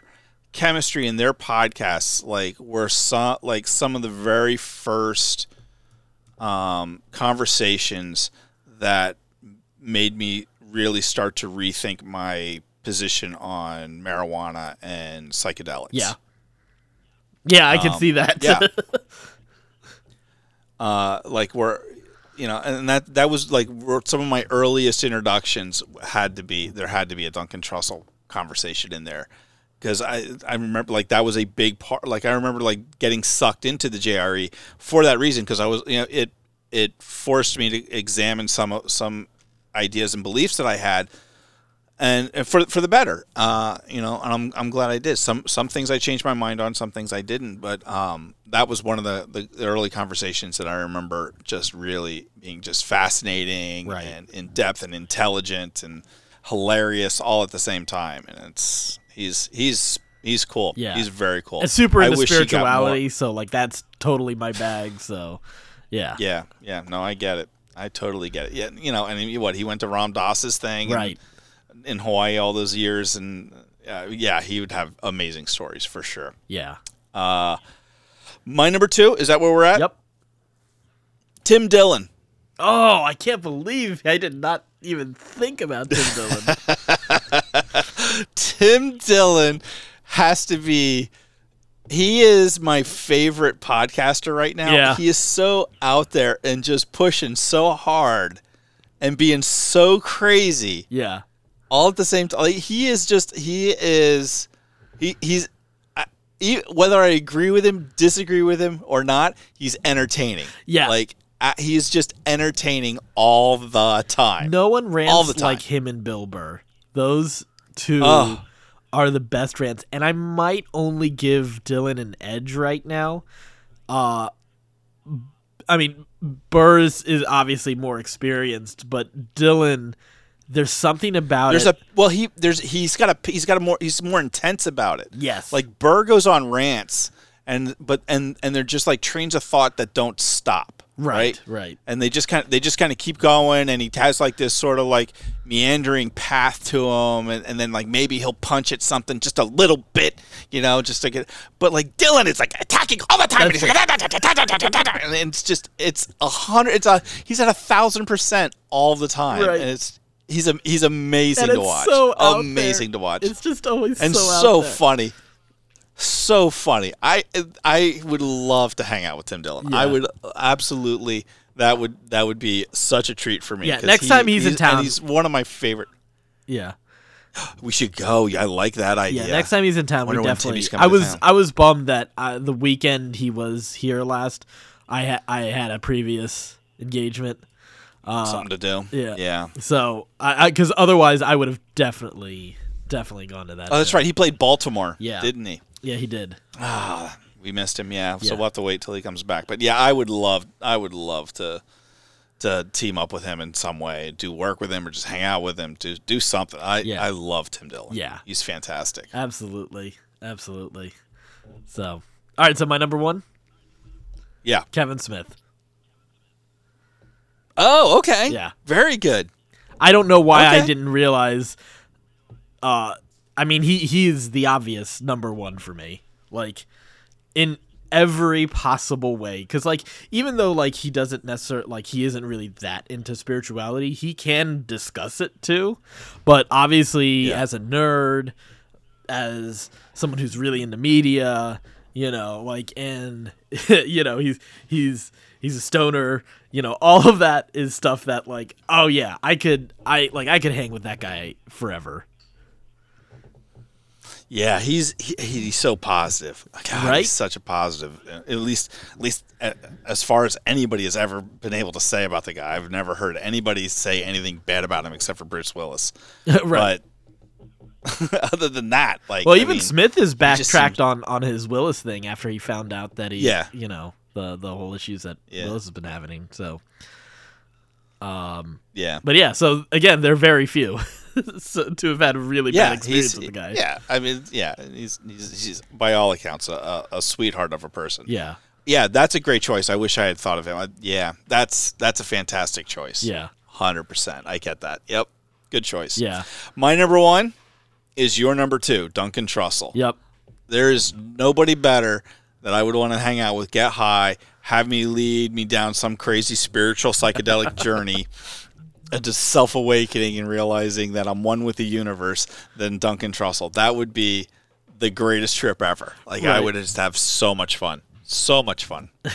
chemistry and their podcasts like were some like some of the very first um, conversations that made me really start to rethink my position on marijuana and psychedelics. Yeah. Yeah, I can Um, see that. yeah. uh, like where you know, and that that was like some of my earliest introductions had to be there had to be a Duncan Trussell conversation in there because I I remember like that was a big part. Like I remember like getting sucked into the JRE for that reason because I was you know it it forced me to examine some some ideas and beliefs that I had. And, and for for the better, uh, you know, and I'm, I'm glad I did. Some some things I changed my mind on, some things I didn't. But um, that was one of the, the, early conversations that I remember just really being just fascinating Right. and in depth and intelligent and hilarious all at the same time. And it's he's he's he's cool. Yeah. he's very cool. It's super into wish he got more- spirituality, so like that's totally my bag. So, yeah, Yeah, yeah. No, I get it. I totally get it. Yeah, you know, and he- what he went to Ram Dass's thing, and- right. In Hawaii all those years, and uh, yeah, he would have amazing stories for sure. Yeah. My number two is that where we're at? Yep. Tim Dillon. Oh, I can't believe I did not even think about Tim Dillon. Tim Dillon has to be. He is my favorite podcaster right now. Yeah. He is so out there and just pushing so hard and being so crazy. yeah. All at the same time. Like, he is just he is he he's I- he, whether I agree with him, disagree with him or not, he's entertaining. Yeah. like uh, he's just entertaining all the time. No one rants All the time. like him and Bill Burr. Those two Oh. are the best rants, and I might only give Dillon an edge right now. Uh, I mean, Burr is, is obviously more experienced, but Dillon, there's something about There's it. a well, he there's he's got a he's got a more he's more intense about it. Yes. like Burr goes on rants, and but and and they're just like trains of thought that don't stop. Right, right. And they just kind of they just kind of keep going, and he has like this sort of like meandering path to him, and, and then like maybe he'll punch at something just a little bit, you know, just to get. But like Dillon is like attacking all the time, and, he's like, and it's just it's a hundred. It's a he's at a thousand percent all the time, Right. and it's he's a he's amazing and to it's watch, so amazing there. to watch, It's just always and so, out so funny. So funny. I I would love to hang out with Tim Dillon. I would absolutely. That would that would be such a treat for me. Yeah, next time he's in and town- he's one of my favorite. Yeah. We should go. Yeah, I like that idea. Yeah, next time he's in town, we definitely. I was. I was bummed that uh, the weekend he was here last, I had I had a previous engagement, something to do. yeah. yeah. so I because otherwise I would have definitely definitely gone to that. Oh, that's right. He played Baltimore. Yeah. didn't he? Yeah, he did. Ah, we missed him. Yeah. So we'll have to wait till he comes back. But yeah, I would love. I would love to to team up with him in some way, do work with him, or just hang out with him, do do something. I Yeah. I love Tim Dillon. Yeah. he's fantastic. Absolutely, absolutely. So, all right. So my number one, Yeah. Kevin Smith. Oh, okay. Yeah. Very good. I don't know why I didn't realize. Uh, I mean, he he is the obvious number one for me. Like, in every possible way, because like even though like he doesn't necessarily like he isn't really that into spirituality, he can discuss it too. But obviously, Yeah. as a nerd, as someone who's really into media, you know, like and you know, he's he's he's a stoner, you know, all of that is stuff that like, oh yeah, I could I like I could hang with that guy forever. Yeah, he's he, he's so positive. God, Right? He's such a positive. uh, At least, at least uh, as far as anybody has ever been able to say about the guy, I've never heard anybody say anything bad about him except for Bruce Willis. right. But other than that, like, well, I even mean, Smith has just backtracked seems- on on his Willis thing after he found out that he Yeah. you know, the the whole issues that Yeah. Willis has been having. So um yeah, but yeah, so again, they're very few so, to have had a really yeah, bad experience with the guy. yeah. I mean, yeah, he's he's, he's by all accounts a, a, a sweetheart of a person. Yeah. yeah, that's a great choice. I wish I had thought of him. I, yeah, that's that's a fantastic choice. Yeah. hundred percent. I get that. Yep, good choice. Yeah. My number one is your number two, Duncan Trussell. Yep. There is nobody better that I would want to hang out with, get high, have me lead me down some crazy spiritual psychedelic journey into self awakening and realizing that I'm one with the universe than Duncan Trussell. That would be the greatest trip ever. Like I would just have so much fun. So much fun.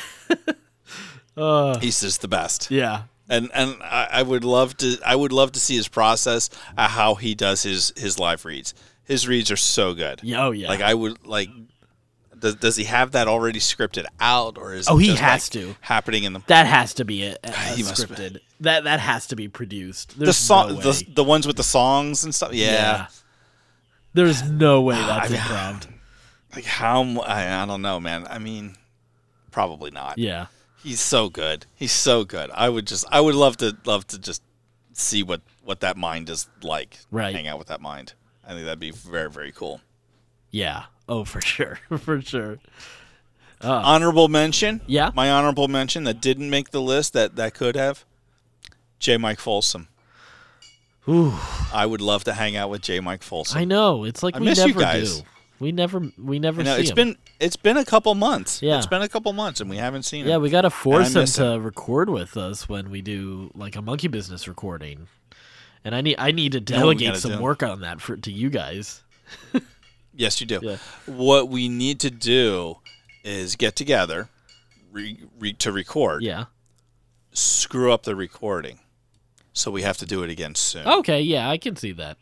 Uh He's just the best. yeah. And and I, I would love to I would love to see his process uh, how he does his his live reads. His reads are so good. Yeah, oh yeah. Like I would like. Does, does he have that already scripted out, or is Oh, it he has like, to. happening in the that has to be it must be. scripted. That that has to be produced. the There's song no the, the ones with the songs and stuff? Yeah, There's no way that's I mean- improv. like how I, I don't know, man. I mean, probably not. Yeah. He's so good. He's so good. I would just I would love to love to just see what what that mind is like. Right. Hang out with that mind. I think that'd be very very cool. Yeah. Oh, for sure. for sure. Uh, honorable mention. Yeah. My honorable mention that didn't make the list that that could have. J. Mike Folsom. Ooh. I would love to hang out with J. Mike Folsom. I know. It's like I we miss you never guys. do. We never we never You know, see it's him. been it's been a couple months. Yeah. It's been a couple months and we haven't seen him. Yeah, we got to force him to record with us when we do like a monkey business recording. And I need I need to know what we delegate gotta some work on that for to you guys. Yes, you do. Yeah. What we need to do is get together re, re, to record. Yeah. Screw up the recording. So we have to do it again soon. Okay, yeah, I can see that.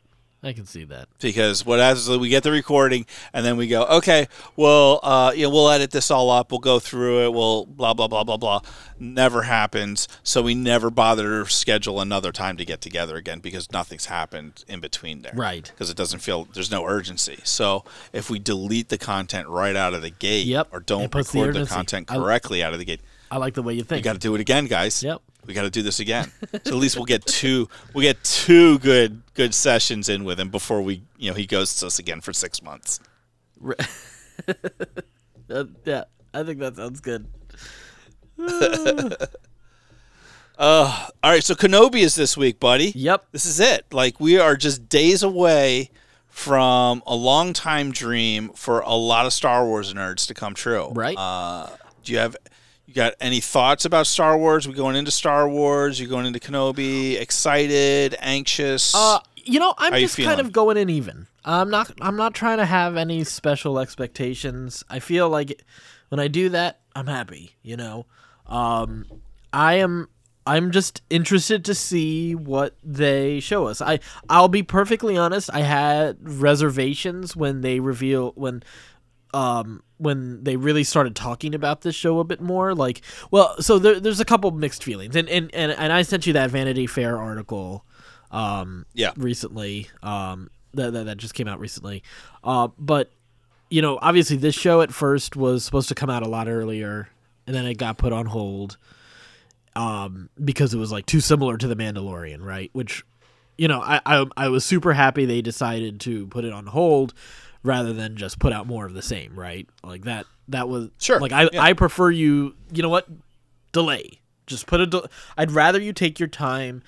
I can see that. because what happens is we get the recording and then we go, okay, well, uh, you know, we'll edit this all up, we'll go through it, we'll blah blah blah blah blah. Never happens, so we never bother to schedule another time to get together again because nothing's happened in between there, Right. Because it doesn't feel there's no urgency. So if we delete the content right out of the gate, Yep, or don't the record the, urgency. content I- correctly out of the gate, I like the way you think. You got to do it again, guys. Yep. We got to do this again. so at least we'll get two. We'll get two good good sessions in with him before we, you know, he ghosts us again for six months. Yeah, I think that sounds good. Uh, all right. So Kenobi is this week, buddy. Yep. This is it. Like we are just days away from a long time dream for a lot of Star Wars nerds to come true. Right. Uh, do you have you got any thoughts about Star Wars? We going into Star Wars? You going into Kenobi? Excited? Anxious? Uh, you know, I'm How just kind of going in even. I'm not. I'm not trying to have any special expectations. I feel like when I do that, I'm happy. You know, um, I am. I'm just interested to see what they show us. I. I'll be perfectly honest. I had reservations when they reveal when um when they really started talking about this show a bit more like well so there, there's a couple mixed feelings. And, and and and i sent you that vanity fair article um Yeah. recently um that, that that just came out recently. Uh but you know obviously this show at first was supposed to come out a lot earlier and then it got put on hold um because it was like too similar to the mandalorian right? Which you know I, I i was super happy they decided to put it on hold rather than just put out more of the same right like that that was Sure, like i yeah. i prefer you you know what delay just put a del- i'd rather you take your time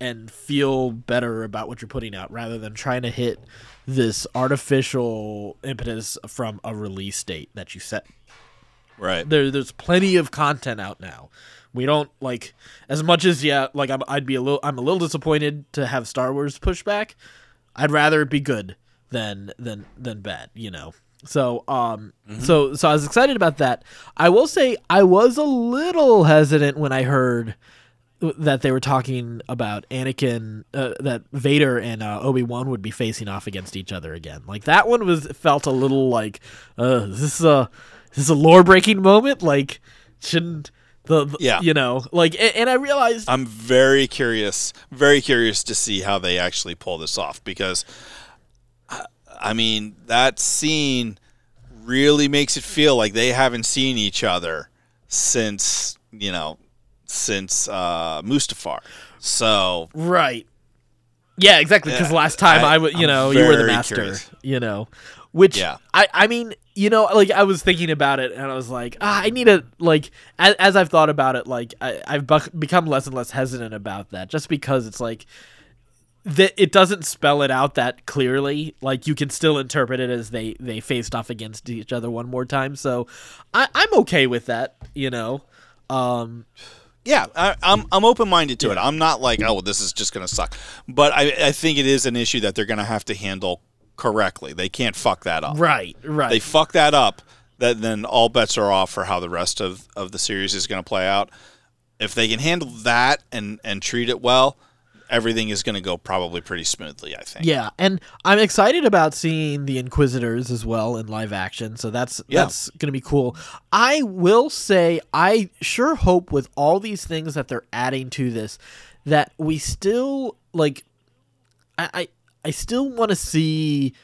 and feel better about what you're putting out rather than trying to hit this artificial impetus from a release date that you set right. there there's plenty of content out now. We don't like as much as yeah, like I'm, I'd be a little I'm a little disappointed to have Star Wars push back. I'd rather it be good than than than bad, you know. So um so so I was excited about that. I will say I was a little hesitant when I heard that they were talking about Anakin uh, that Vader and uh, Obi-Wan would be facing off against each other again. Like that one was felt a little like uh is this a is this a lore breaking moment like shouldn't the, the- Yeah. you know like and, and I realized I'm very curious, very curious to see how they actually pull this off because, I- mean, that scene really makes it feel like they haven't seen each other since you know since uh, Mustafar. So Right. Yeah, exactly. Because Yeah, last time I- I, w- you I'm know, you were the master. curious. You know, which Yeah. I, I mean, you know, like I was thinking about it, and I was like, ah, I need a like. As, as I've thought about it, like I, I've buc- become less and less hesitant about that, just because it's like that it doesn't spell it out that clearly. Like you can still interpret it as they they faced off against each other one more time. So I, I'm okay with that. You know. Um, yeah, I, I'm I'm open minded to it. I'm not like oh this is just gonna suck, but I I think it is an issue that they're gonna have to handle correctly. They can't fuck that up. right. Right. they fuck that up, that then all bets are off for how the rest of, of the series is going to play out. If they can handle that and and treat it well, everything is going to go probably pretty smoothly. I think. Yeah, and I'm excited about seeing the Inquisitors as well in live action. So that's Yeah. that's gonna be cool. I will say, I sure hope with all these things that they're adding to this, that we still like. I I, I still want to see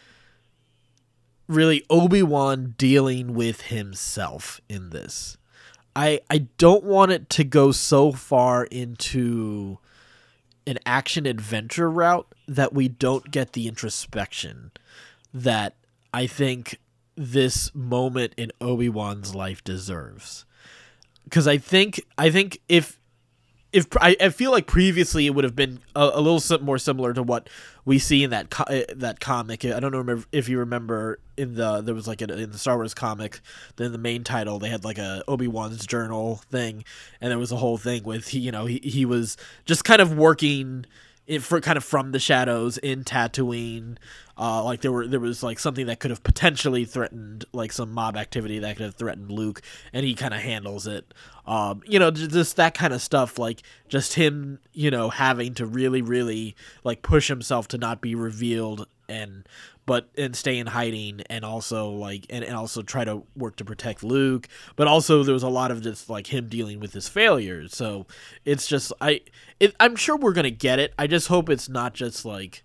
really Obi Wan dealing with himself in this. I I don't want it to go so far into an action adventure route that we don't get the introspection that I think this moment in Obi-Wan's life deserves. Cuz I think I think if if I, I feel like previously it would have been a, a little more similar to what we see in that co- uh, that comic. I don't know if you remember in the there was like in the Star Wars comic, then the main title they had like a Obi Wan's journal thing, and there was a whole thing with he you know he he was just kind of working it for kind of from the shadows in Tatooine. Uh, like there were there was like something that could have potentially threatened like some mob activity that could have threatened Luke, and he kind of handles it. Um, you know, just that kind of stuff. Like just him, you know, having to really, really like push himself to not be revealed and but and stay in hiding and also like and, and also try to work to protect Luke but also there was a lot of just like him dealing with his failures so it's just I it, I'm sure we're gonna get it I just hope it's not just like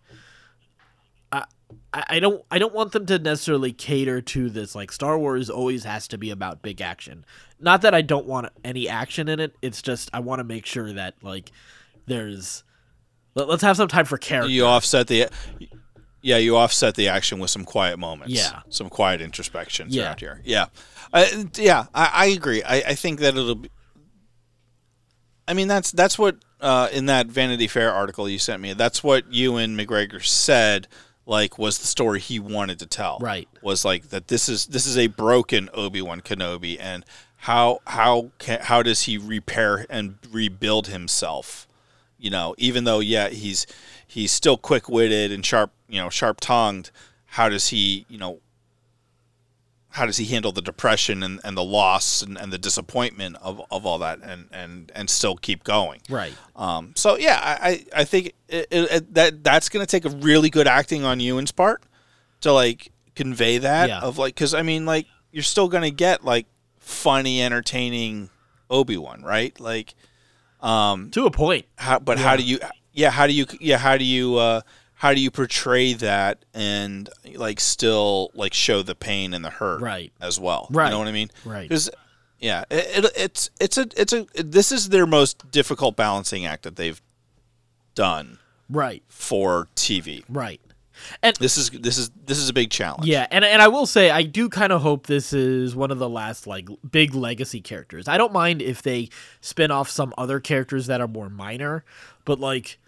I I, don't I don't want them to necessarily cater to this like Star Wars always has to be about big action. Not that I don't want any action in it. It's just I want to make sure that like there's let, us have some time for character. You offset the yeah, you offset the action with some quiet moments. Yeah. some quiet introspection Yeah. throughout here. Yeah, I, yeah, I, I agree. I, I think that it'll be. I mean, that's that's what uh, in that Vanity Fair article you sent me. That's what Ewan McGregor said. Like, was the story he wanted to tell? Right. Was like that. This is this is a broken Obi Wan Kenobi, and how how can, how does he repair and rebuild himself? You know, even though yeah, he's he's still quick witted and sharp, you know, sharp tongued. How does he, you know, how does he handle the depression and, and the loss and, and the disappointment of, of all that and, and, and still keep going? right. Um, so yeah, I, I think it, it, that that's going to take a really good acting on Ewan's part to like convey that Yeah. of like because I mean like you're still going to get like funny, entertaining Obi Wan, right? Like, um, To a point. how, but how do you yeah how do you yeah how do you uh, how do you portray that and like still like show the pain and the hurt Right. as well? Right. You know what I mean? Right. Because yeah, it, it, it's it's a it's a this is their most difficult balancing act that they've done Right. for TV. Right. And This is this is this is a big challenge. Yeah, and and I will say I do kind of hope this is one of the last like big legacy characters. I don't mind if they spin off some other characters that are more minor, but like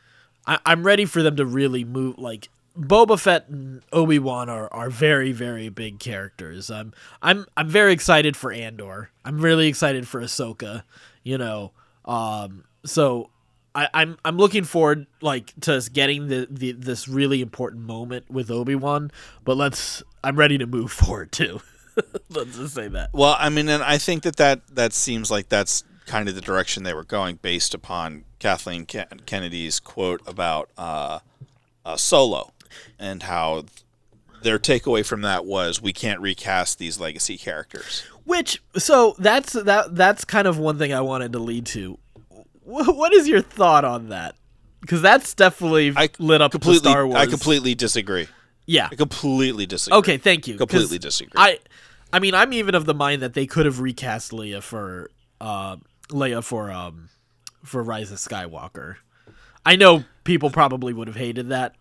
I, I'm ready for them to really move. Like Boba Fett and Obi Wan are, are very very big characters. I'm I'm I'm very excited for Andor. I'm really excited for Ahsoka. You know, um, so I, I'm I'm looking forward like to us getting the, the this really important moment with Obi Wan, but let's I'm ready to move forward too. let's just say that. Well, I mean, and I think that that that seems like that's kind of the direction they were going based upon Kathleen Ken- Kennedy's quote about uh, uh, Solo and how their takeaway from that was we can't recast these legacy characters. Which so that's that that's kind of one thing I wanted to lead to. Wh- What is your thought on that? Because that's definitely I lit up completely, Star Wars. I completely disagree. yeah. I completely disagree. Okay, thank you. Completely disagree. I, I mean, I'm even of the mind that they could have recast Leia for, uh, Leia for um, for Rise of Skywalker. I know people probably would have hated that.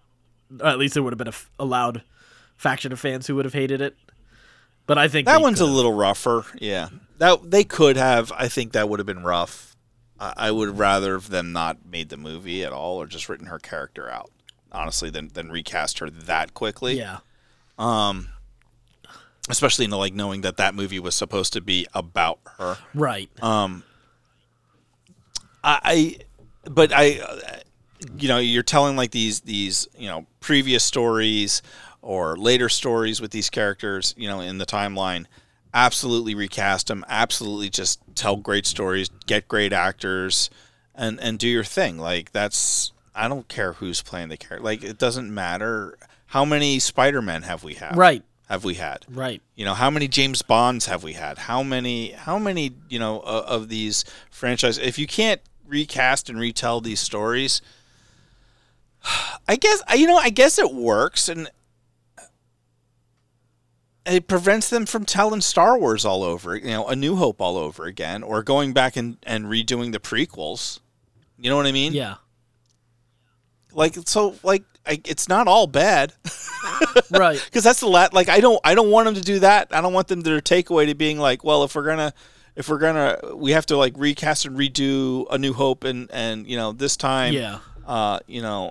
Or at least there would have been a, f- a loud faction of fans who would have hated it. But I think That one's a little rougher. Yeah, that they could have. I think that would have been rough. I, I would rather have them not made the movie at all, or just written her character out. Honestly, than than recast her that quickly. yeah, Um, Especially in the, like knowing that that movie was supposed to be about her. right. Um, I, I but I, uh, you know, you're telling like these these you know previous stories or later stories with these characters, you know, in the timeline. Absolutely recast them. Absolutely just tell great stories, get great actors, and and do your thing. Like that's I don't care who's playing the character. Like it doesn't matter. How many Spider Men have we had? right, Have we had? right. You know, how many James Bonds have we had? How many how many, you know, uh, of these franchises if you can't recast and retell these stories, I guess you know, I guess it works and it prevents them from telling Star Wars all over, you know, A New Hope all over again or going back and and redoing the prequels. You know what I mean? Yeah, Like so like I, it's not all bad. right. because that's the lat. Like I don't, I don't want them to do that. I don't want them to, their takeaway to being like, well, if we're gonna, if we're gonna, we have to like recast and redo A New Hope, and and you know this time, Yeah, uh, you know,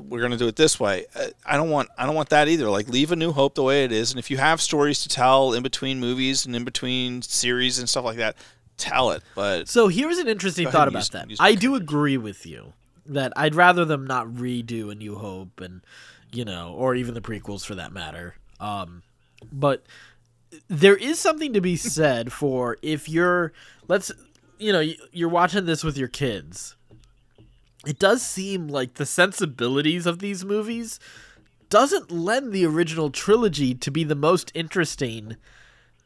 we're gonna do it this way. Uh, I don't want, I don't want that either. Like leave A New Hope the way it is, and if you have stories to tell in between movies and in between series and stuff like that, tell it. But So here's an interesting thought about use- that. use- I do agree with you that I'd rather them not redo A New Hope and you know, or even the prequels for that matter. Um, but there is something to be said for if you're let's you know you're watching this with your kids. It does seem like the sensibilities of these movies doesn't lend the original trilogy to be the most interesting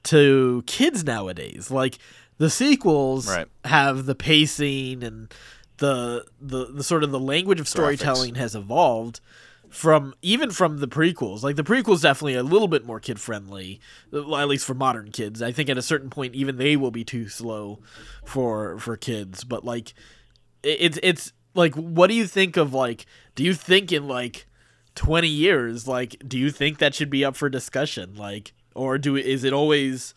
to kids nowadays. Like the sequels Right. have the pacing and the, the the sort of the language of storytelling has evolved from even from the prequels. Like the prequels definitely a little bit more kid friendly, at least for modern kids. I think at a certain point even they will be too slow for for kids. But like it's it's like what do you think of like do you think in like 20 years like do you think that should be up for discussion like or do is it always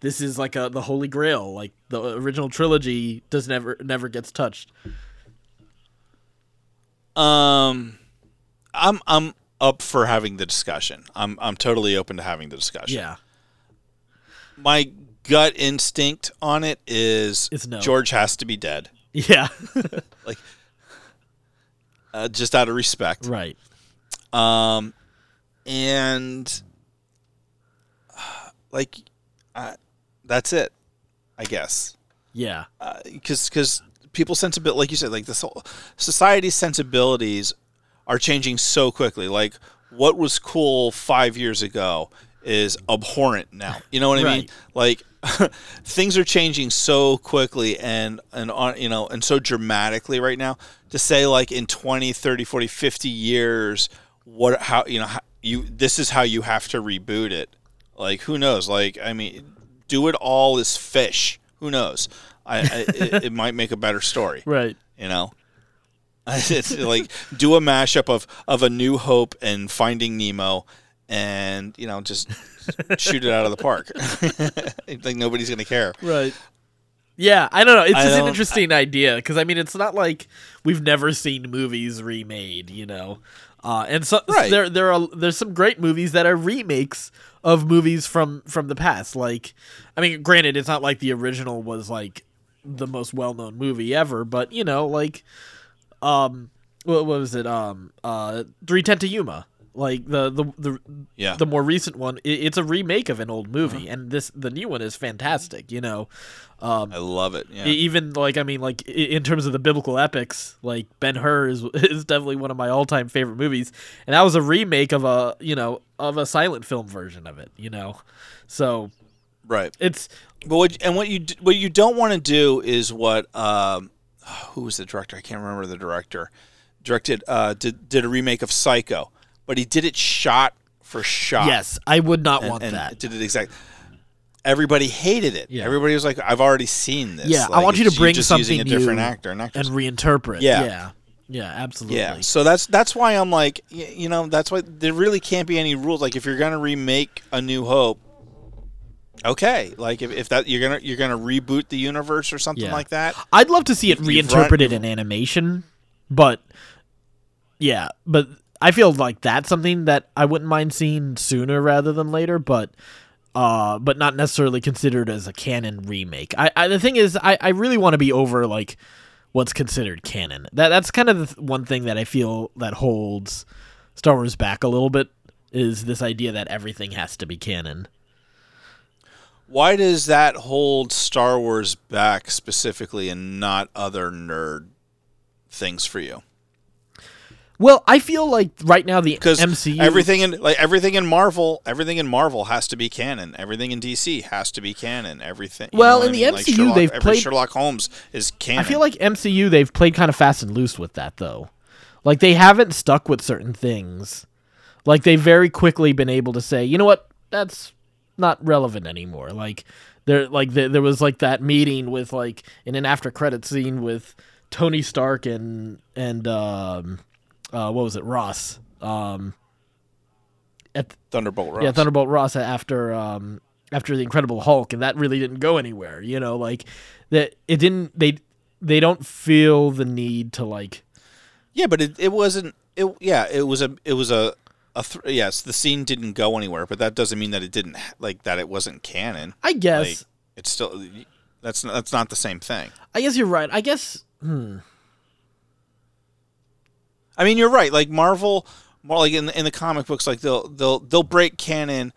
this is like a the holy grail like the original trilogy does never never gets touched Um, I'm I'm up for having the discussion. I'm I'm totally open to having the discussion. yeah My gut instinct on it is It's no. George has to be dead. yeah Like uh, just out of respect. right Um, and uh, like, uh, that's it, I guess. yeah Because because people's sensibility, like you said, like this whole society's sensibilities are changing so quickly. Like what was cool five years ago is abhorrent now. You know what I mean? Like things are changing so quickly and and on you know and so dramatically right now to say like in 20 30 40 50 years what how you know how, you this is how you have to reboot it. Like who knows? Like i mean do it all as fish. Who knows? I, I it, it might make a better story. Right. You know it's like do a mashup of of a new hope and finding nemo and you know just shoot it out of the park. Like nobody's gonna care. Right. Yeah i don't know. It's I just an interesting idea because i mean it's not like we've never seen movies remade you know? Uh, and so Right. there there are there's some great movies that are remakes of movies from from the past. Like i mean granted it's not like the original was like the most well-known movie ever but you know like um what, what was it? Um uh 310 to yuma. Like the the the yeah. the more recent one i it's a remake of an old movie Uh-huh. and this the new one is fantastic you know? Um i love it yeah. even like i mean like in terms of the biblical epics like ben hur is, is definitely one of my all-time favorite movies and that was a remake of a you know of a silent film version of it you know? So right. it's But what, and what you what you don't want to do is what um, who was the director? I can't remember the director. Directed uh, did did a remake of Psycho, but he did it shot for shot. yes i would not and, want and that did it exact. Everybody hated it. Yeah. Everybody was like, "I've already seen this." Yeah, I want you to bring just something using a different new actor and actress. and reinterpret Yeah. yeah yeah absolutely yeah, so that's that's why I'm like, you know, that's why there really can't be any rules. Like, if you're gonna remake A New Hope, okay, like if, if that you're gonna you're gonna reboot the universe or something Yeah. like that, I'd love to see it You've run- reinterpreted in animation, but yeah, but I feel like that's something that I wouldn't mind seeing sooner rather than later, but uh, but not necessarily considered as a canon remake. I, I the thing is, I, I really want to be over like what's considered canon. That that's kind of the one thing that I feel that holds Star Wars back a little bit is this idea that everything has to be canon. Why does that hold Star Wars back specifically and not other nerd things for you? Well, I feel like right now the MCU everything in like everything in Marvel, everything in Marvel has to be canon. Everything in DC has to be canon. Everything. Well, in the mean? Like MCU, Sherlock- they've played- Sherlock Holmes is canon. I feel like MCU they've played kind of fast and loose with that though. Like they haven't stuck with certain things. Like they've very quickly been able to say, you know what, that's not relevant anymore. Like there, like there, there was like that meeting with like in an after credit scene with Tony Stark and and um, uh, what was it, Ross? Um, at Thunderbolt Ross. yeah, Thunderbolt Ross after um after the Incredible Hulk, and that really didn't go anywhere. You know, like that it didn't. They they don't feel the need to like. Yeah, but it, it wasn't. It yeah, it was a it was a th- yes. The scene didn't go anywhere, but that doesn't mean that it didn't like that it wasn't canon. I guess. Like it's still that's not, that's not the same thing. I guess you're right. I guess. Hmm. I mean, you're right. Like Marvel, more like in in the comic books, like they'll they'll they'll break canon.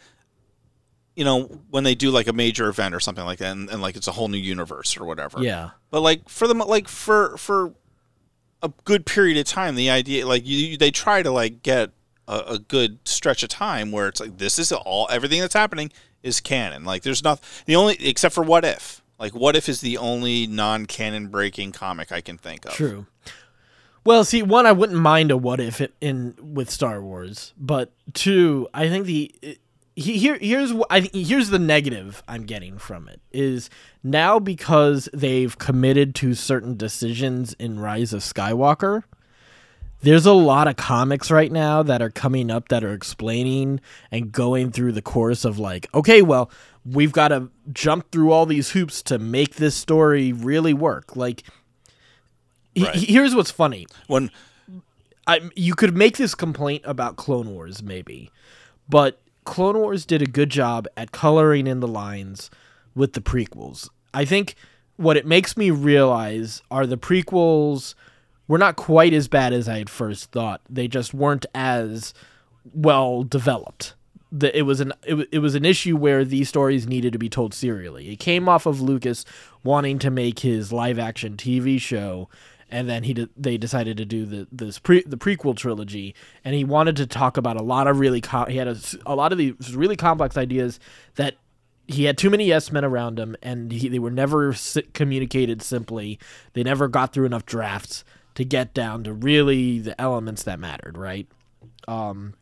You know, when they do like a major event or something like that, and, and like it's a whole new universe or whatever. Yeah. But like for them, like for for a good period of time, the idea like you, you they try to like get a, a good stretch of time where it's like this is all everything that's happening is canon. Like there's not the only except for what if. Like what if is the only non-canon breaking comic I can think of. True. Well, see, one, I wouldn't mind a what if it in with Star Wars, but two, I think the he, here here's what I here's the negative I'm getting from it is now because they've committed to certain decisions in Rise of Skywalker. There's a lot of comics right now that are coming up that are explaining and going through the course of like, okay, well, we've got to jump through all these hoops to make this story really work. Like, he- Right. here's what's funny. When I you could make this complaint about Clone Wars maybe, but Clone Wars did a good job at coloring in the lines with the prequels. I think what it makes me realize are the prequels were not quite as bad as I had first thought. They just weren't as well developed. The, it was an it, it was an issue where these stories needed to be told serially. It came off of Lucas wanting to make his live action TV show, and then he de- they decided to do the this pre the prequel trilogy, and he wanted to talk about a lot of really co- he had a, a lot of these really complex ideas that he had too many yes men around him, and he, they were never communicated simply. They never got through enough drafts to get down to really the elements that mattered, right? Um,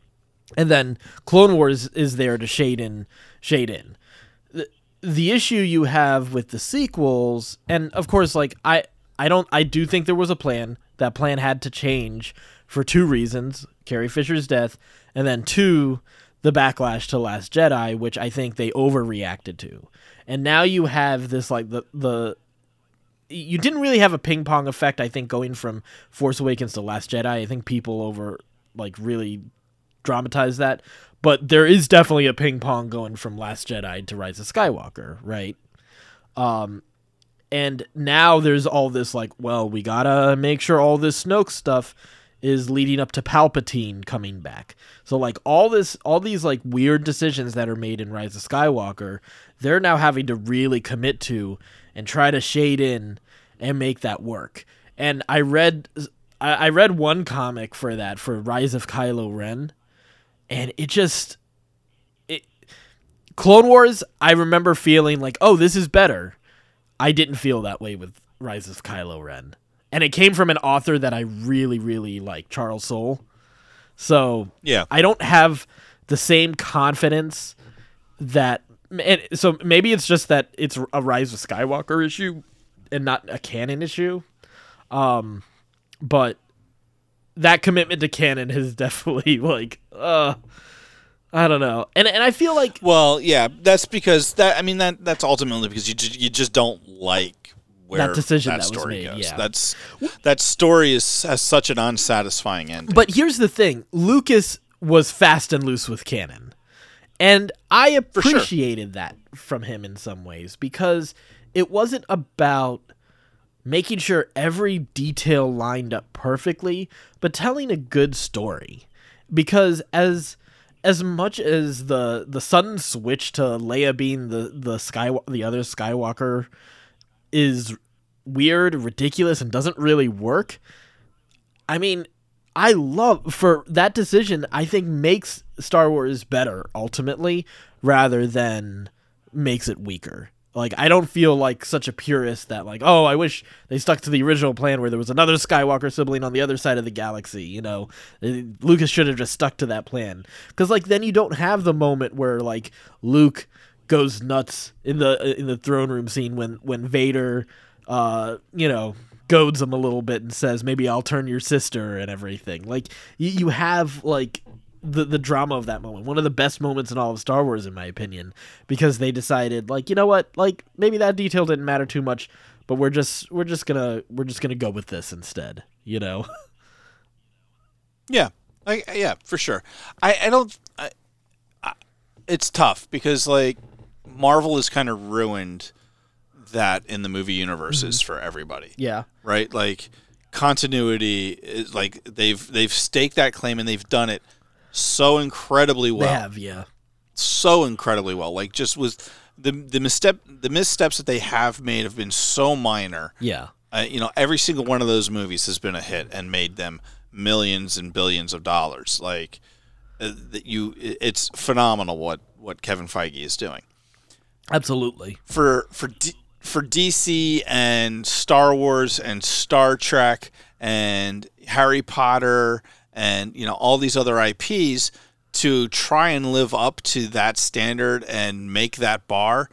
and then Clone Wars is there to shade in, shade in. The, the issue you have with the sequels, and of course, like I, I don't, I do think there was a plan. That plan had to change for two reasons: Carrie Fisher's death, and then two, the backlash to Last Jedi, which I think they overreacted to. And now you have this like the the you didn't really have a ping pong effect. I think going from Force Awakens to Last Jedi, I think people over like really dramatize that. But there is definitely a ping pong going from Last Jedi to Rise of Skywalker, right? Um, and now there's all this like, well, we gotta make sure all this Snoke stuff is leading up to Palpatine coming back. So like all this, all these like weird decisions that are made in Rise of Skywalker, they're now having to really commit to and try to shade in and make that work. And I read, I I read one comic for that for Rise of Kylo Ren, and it just it Clone Wars. I remember feeling like, oh, this is better. I didn't feel that way with Rise of Kylo Ren, and it came from an author that I really, really like, Charles Soule. So yeah, I don't have the same confidence that, and so maybe it's just that it's a Rise of Skywalker issue and not a canon issue. Um, but that commitment to canon has definitely like, uh, I don't know, and and I feel like Well, yeah, that's because that. I mean, that that's ultimately because you ju- you just don't like where That decision that that story made, goes. yeah. That's that story is has such an unsatisfying ending. But here's the thing: Lucas was fast and loose with canon, and I sure. appreciated that from him in some ways because it wasn't about making sure every detail lined up perfectly, but telling a good story. Because as as much as the the sudden switch to Leia being the the sky the other Skywalker is weird, ridiculous, and doesn't really work. I mean, I love for that decision. I think makes Star Wars better ultimately, rather than makes it weaker. Like I don't feel like such a purist that like oh I wish they stuck to the original plan where there was another Skywalker sibling on the other side of the galaxy. You know, Uh, Lucas should have just stuck to that plan because like then you don't have the moment where like Luke goes nuts in the in the throne room scene when when Vader uh you know goads him a little bit and says maybe I'll turn your sister and everything. Like you have like the the drama of that moment. One of the best moments in all of Star Wars in my opinion because they decided like you know what? Like maybe that detail didn't matter too much, but we're just we're just to we're just to go with this instead, you know. Yeah, I, yeah, for sure. I, I don't. I, I, it's tough because like Marvel has kind of ruined that in the movie universes mm-hmm. for everybody, yeah. right? Like continuity is like they've they've staked that claim and they've done it so incredibly well, They have, yeah. so incredibly well. Like just was the the misstep the missteps that they have made have been so minor Yeah. uh, you know, every single one of those movies has been a hit and made them millions and billions of dollars. Like uh, that, you, it's phenomenal what what Kevin Feige is doing Absolutely. for for D, for DC and Star Wars and Star Trek and Harry Potter and you know all these other IPs to try and live up to that standard and make that bar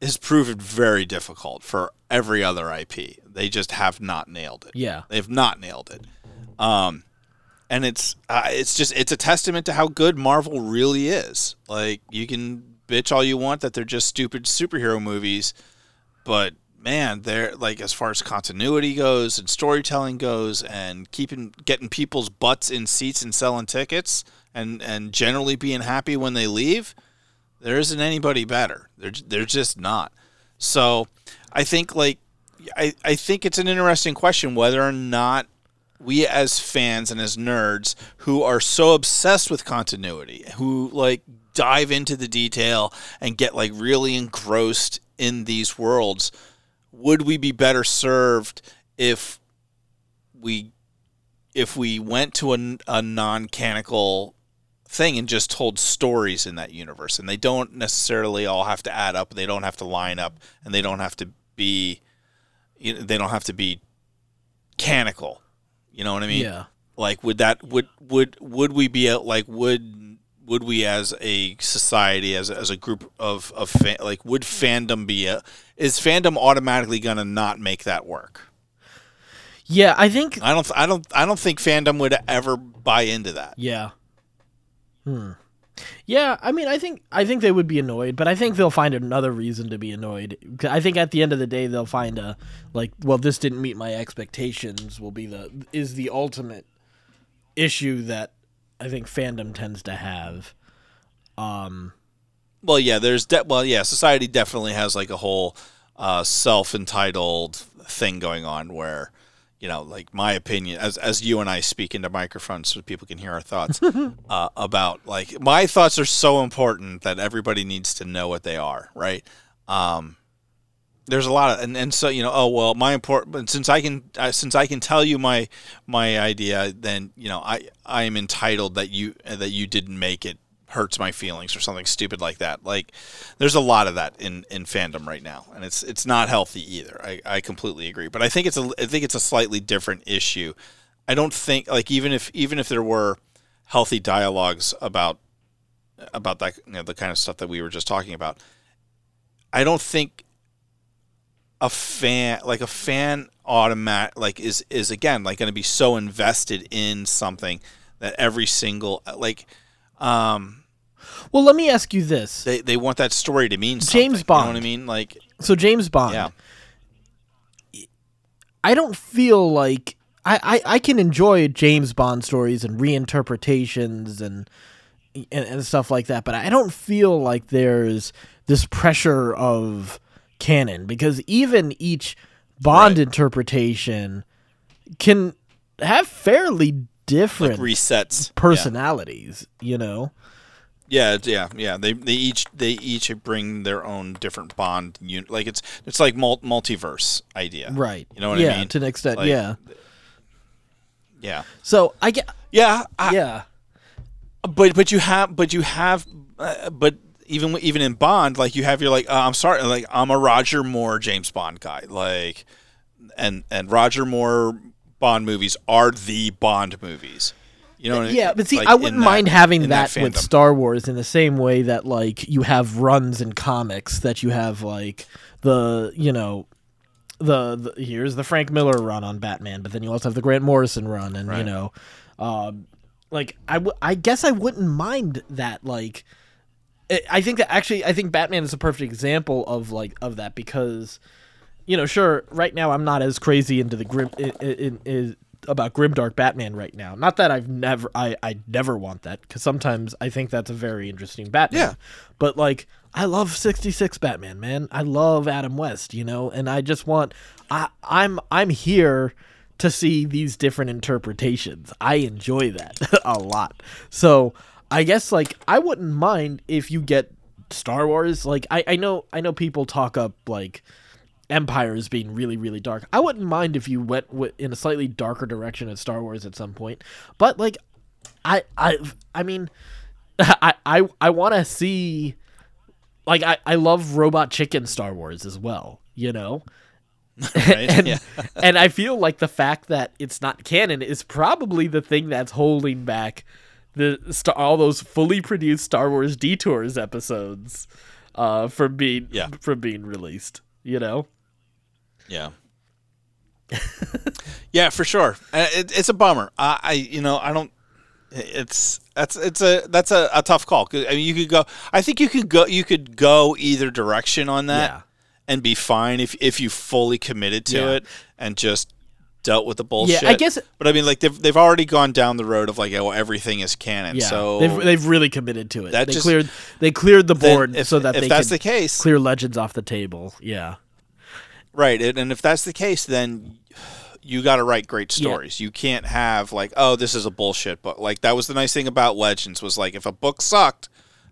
has proven very difficult for every other IP. They just have not nailed it. Yeah. They've not nailed it. Um, and it's uh, it's just it's a testament to how good Marvel really is. Like you can bitch all you want that they're just stupid superhero movies, but man, they're like as far as continuity goes and storytelling goes and keeping getting people's butts in seats and selling tickets and and generally being happy when they leave, there isn't anybody better. They're they're just not. So, I think like I I think it's an interesting question whether or not we as fans and as nerds who are so obsessed with continuity, who like dive into the detail and get like really engrossed in these worlds, would we be better served if we if we went to a, a non-canonical thing and just told stories in that universe? And they don't necessarily all have to add up. They don't have to line up and they don't have to be you know, they don't have to be canonical. You know what i mean? Yeah. like would that would would would we be out like would would we as a society as a, as a group of of fan, like would fandom be a is fandom automatically going to not make that work Yeah, I think i don't i don't i don't think fandom would ever buy into that Yeah. Hmm. Yeah, I mean, I think I think they would be annoyed, but I think they'll find another reason to be annoyed. I think at the end of the day, they'll find a like, well, this didn't meet my expectations. Will be the is the ultimate issue that I think fandom tends to have. Um, Well, yeah, there's de- well, yeah, society definitely has like a whole uh, self-entitled thing going on where, you know, like my opinion as as you and I speak into microphones so people can hear our thoughts uh, about like my thoughts are so important that everybody needs to know what they are, right? Um, there's a lot of and, and so you know oh well my important since I can uh, since I can tell you my my idea then you know I I am entitled that you that you didn't make it hurts my feelings or something stupid like that. Like there's a lot of that in in fandom right now and it's it's not healthy either. I, I completely agree. But I think it's a I think it's a slightly different issue. I don't think like even if even if there were healthy dialogues about about that you know the kind of stuff that we were just talking about I don't think a fan like a fan automatic like is is again like going to be so invested in something that every single like um well, let me ask you this. they, they want that story to mean something James you know what i mean like So James Bond. yeah I don't feel like I, I, I can enjoy James Bond stories and reinterpretations and, and and stuff like that, but I don't feel like there's this pressure of canon because even each Bond Right. interpretation can have fairly like different resets yeah. personalities, you know. yeah yeah yeah they they each they each bring their own different bond un- like it's it's like mul- multiverse idea Right. you know what yeah, i mean to an extent, Like- yeah. yeah So I get yeah I, yeah. but but you have but you have uh, but even even in Bond like you have your like uh, I'm sorry like I'm a Roger Moore James Bond guy like and and Roger Moore Bond movies are the Bond movies you know what I mean? Yeah, but see, Like, I wouldn't that- mind having in that, with. Star Wars in the same way that like you have runs in comics that you have like the you know the, the here's the Frank Miller run on Batman, but then you also have the Grant Morrison run, and you know, um, like I w- I guess I wouldn't mind that like. I- think that actually, I think Batman is a perfect example of like of that because, you know, sure, right now I'm not as crazy into the grim in, in, in, about grimdark Batman right now. Not that I've never, I I never want that because sometimes I think that's a very interesting Batman. Yeah. but like I love '66 Batman, man. I love Adam West, you know, and I just want, I I'm I'm here to see these different interpretations. I enjoy that a lot. So I guess like I wouldn't mind if you get Star Wars. Like I, I know I know people talk up like Empire as being really really dark. I wouldn't mind if you went wi- in a slightly darker direction at Star Wars at some point. But like I I I mean I I I want to see like I I love Robot Chicken Star Wars as well, you know? Right? and yeah. and I feel like the fact that it's not canon is probably the thing that's holding back the star, all those fully produced Star Wars Detours episodes uh, from being Yeah. from being released. You know, Yeah. yeah, for sure. Uh, It, it's a bummer. I, I, you know, I don't. It's that's it's a that's a, a tough call. I mean, you could go. I think you could go. You could go either direction on that, Yeah. and be fine if if you fully committed to Yeah. it and just dealt with the bullshit. Yeah, I guess- But I mean, like they've they've already gone down the road of like, oh, everything is canon. yeah, So they've they've really committed to it. That they just- cleared they cleared the board if, so that if they that's the case, clear Legends off the table. Yeah, Right, and and if that's the case, then you got to write great stories. You can't have like, oh, this is a bullshit book. Like that was the nice thing about Legends was like, if a book sucked,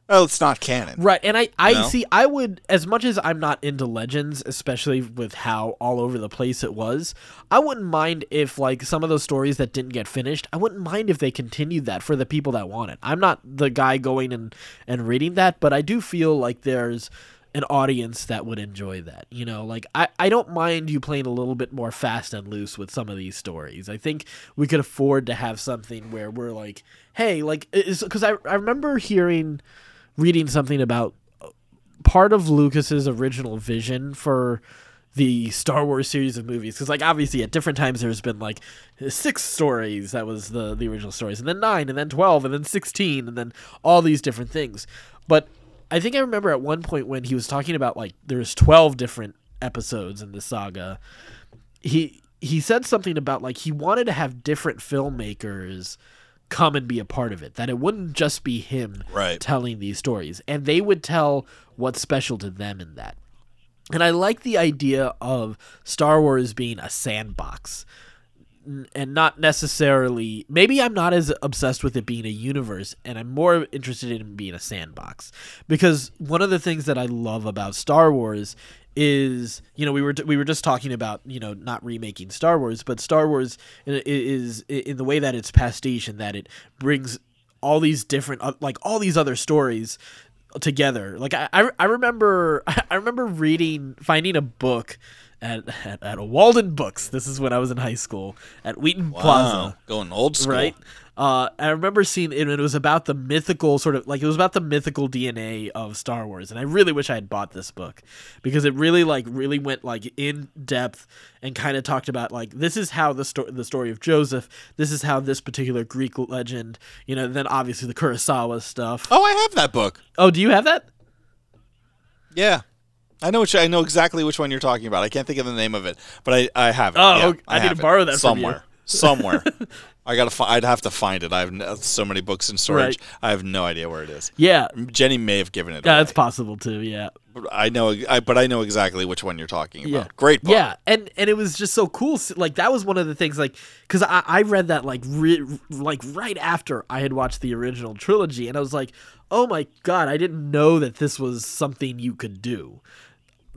well, it's not canon. Right, and I, I know? see. I would, as much as I'm not into Legends, especially with how all over the place it was. I wouldn't mind if, like, some of those stories that didn't get finished. I wouldn't mind if they continued that for the people that want it. I'm not the guy going and and reading that, but I do feel like there's an audience that would enjoy that. You know, like I, I don't mind you playing a little bit more fast and loose with some of these stories. I think we could afford to have something where we're like, hey, like, because I I remember hearing reading something about uh, part of Lucas's original vision for the Star Wars series of movies. Because like obviously at different times there's been like six stories. That was the the original stories. And then 9 and then 12 and then 16 and then all these different things. But I think I remember at one point when he was talking about like there's 12 different episodes in the saga. He he said something about like he wanted to have different filmmakers come and be a part of it that it wouldn't just be him Right. telling these stories. And they would tell what's special to them in that. And i like the idea of star wars being a sandbox. And not necessarily maybe i'm not as obsessed with it being a universe and i'm more interested in being a sandbox. Because one of the things that i love about star wars is you know we were we were just talking about you know not remaking Star Wars, but Star Wars is in the way that it's pastiche and that it brings all these different uh, like all these other stories together. Like I I, I remember I remember reading finding a book at, at at a Walden Books. This is when I was in high school at Wheaton Plaza going old school. right? Uh, I remember seeing it, and it was about the mythical sort of like it was about the mythical DNA of Star Wars, and I really wish I had bought this book because it really like really went like in depth and kind of talked about like this is how the story the story of Joseph, this is how this particular Greek legend, you know, then obviously the Kurosawa stuff. Oh, I have that book. Oh, do you have that? Yeah. I know which I know exactly which one you're talking about. I can't think of the name of it, but I, I have it. Oh, Yeah, okay. I need to borrow that somewhere. Somewhere. I gotta. Fi- I'd have to find it. I have no, so many books in storage. Right. I have no idea where it is. Yeah, Jenny may have given it. yeah, away. it's possible too. Yeah. I know, I, but I know exactly which one you're talking about. Yeah. Great book. Yeah, and and it was just so cool. Like that was one of the things. Like because I, I read that like re- like right after I had watched the original trilogy, and I was like, oh my god, I didn't know that this was something you could do.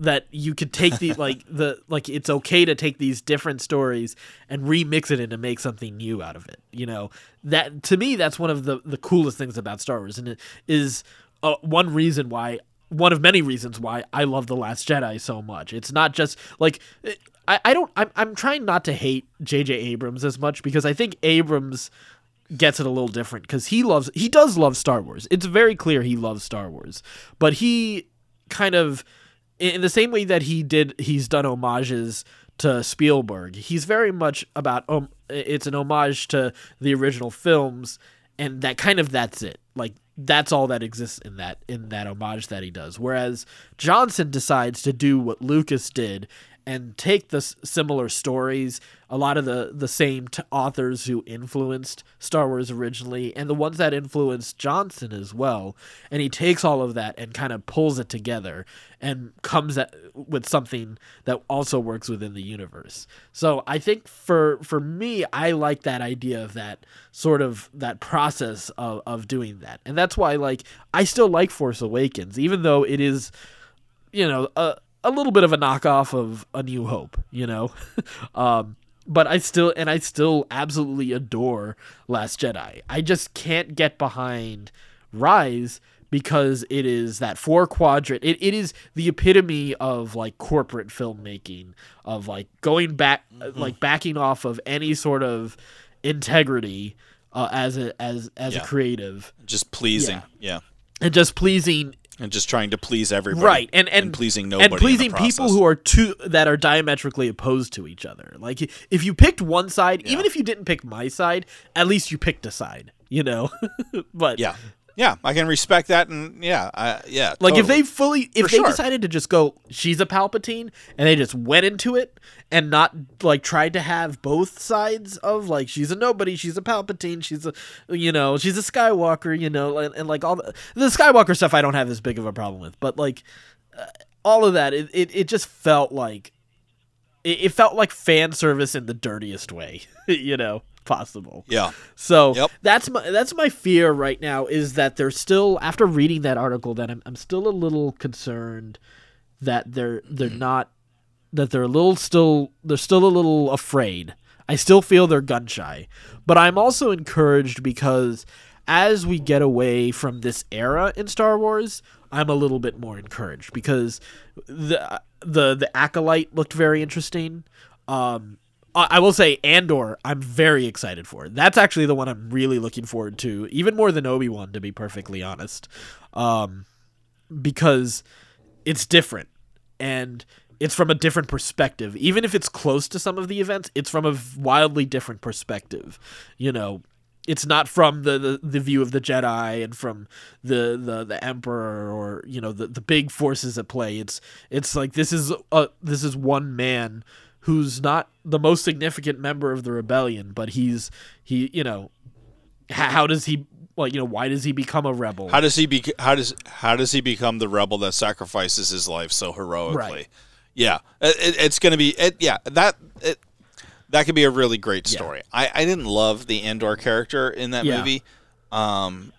That you could take the like the like it's okay to take these different stories and remix it and to make something new out of it. You know that to me that's one of the the coolest things about Star Wars, and it is uh, one reason why one of many reasons why I love The Last Jedi so much. It's not just like I, I don't I'm I'm trying not to hate J.J. Abrams as much because I think Abrams gets it a little different because he loves he does love Star Wars. It's very clear he loves Star Wars, but he kind of in the same way that he did he's done homages to Spielberg. He's very much about um it's an homage to the original films and that kind of that's it. Like that's all that exists in that in that homage that he does. Whereas Johnson decides to do what Lucas did and take the s- similar stories, a lot of the the same t- authors who influenced Star Wars originally, and the ones that influenced Johnson as well, and he takes all of that and kind of pulls it together and comes at, with something that also works within the universe. So I think for for me, I like that idea of that sort of that process of of doing that, and that's why like I still like Force Awakens, even though it is you know a a little bit of a knockoff of A New Hope, you know. um, but I still and I still absolutely adore Last Jedi. I just can't get behind Rise because it is that four quadrant it, it is the epitome of like corporate filmmaking of like going back Mm-hmm. like backing off of any sort of integrity uh, as a as as Yeah. a creative Just pleasing. Yeah. And just pleasing And just trying to please everybody. right and and, pleasing nobody. and pleasing people who are two that are diametrically opposed to each other like if you picked one side even if you didn't pick my side at least you picked a side you know but Yeah. Yeah. I can respect that. And yeah. I, yeah. like if they fully if For they sure. decided to just go she's a palpatine and they just went into it and not like tried to have both sides of like she's a nobody she's a palpatine she's a you know she's a skywalker you know and, and like all the, the skywalker stuff i don't have as big of a problem with but like uh, all of that it, it, it just felt like it, it felt like fan service in the dirtiest way you know possible Yeah. so Yep. that's my that's my fear right now is that they're still after reading that article that I'm I'm still a little concerned that they're they're not that they're a little still they're still a little afraid. I still feel they're gun shy. But I'm also encouraged because as we get away from this era in Star Wars, I'm a little bit more encouraged because the the the acolyte looked very interesting. Um I will say Andor, I'm very excited for. That's actually the one I'm really looking forward to, even more than Obi Wan, to be perfectly honest, um, because it's different and it's from a different perspective. Even if it's close to some of the events, it's from a wildly different perspective. You know, it's not from the, the, the view of the Jedi and from the, the, the Emperor or you know the, the big forces at play. It's it's like this is a this is one man who's not the most significant member of the rebellion, but he's he you know how, how does he well you know why does he become a rebel? How does he be? How does how does he become the rebel that sacrifices his life so heroically? Right. Yeah, it, it- it's going to be. It, yeah, that it, that could be a really great Yeah. story. I, I didn't love the Andor character in that Yeah. movie, um,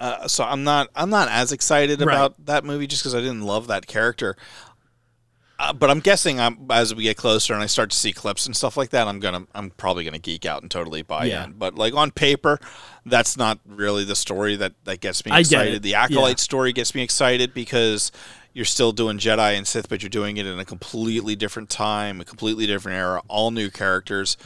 uh, so I'm not I'm not as excited Right. about that movie just because I didn't love that character. Uh, but I'm guessing I'm, as we get closer and I start to see clips and stuff like that, I'm gonna I'm probably gonna geek out and totally buy Yeah. in. But like on paper, that's not really the story that that gets me I get excited. The acolyte story gets me excited because you're still doing Jedi and Sith, but you're doing it in a completely different time, a completely different era, all new characters.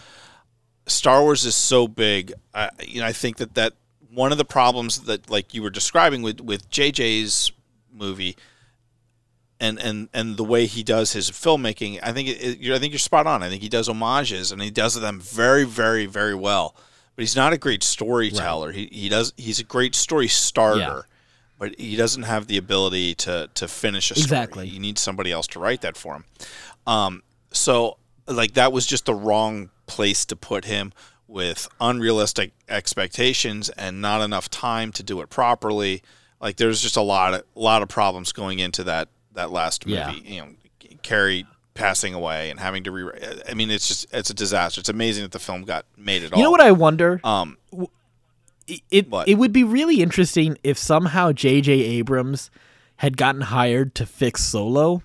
Star Wars is so big. I, you know, I think that that one of the problems that like you were describing with with JJ's movie and and and the way he does his filmmaking, I think it, it- you're, I think you're spot on. I think he does homages and he does them very very very well. But he's not a great storyteller. He he does he's a great story starter. Yeah. But he doesn't have the ability to to finish a story. Exactly. You need somebody else to write that for him. Um, so like that was just the wrong place to put him with unrealistic expectations and not enough time to do it properly. Like there's just a lot of a lot of problems going into that that last movie. Yeah. You know, Carrie passing away and having to rewrite. I mean, it's just it's a disaster. It's amazing that the film got made at all. You know what I wonder? Um, it it, it would be really interesting if somehow J.J. Abrams had gotten hired to fix Solo,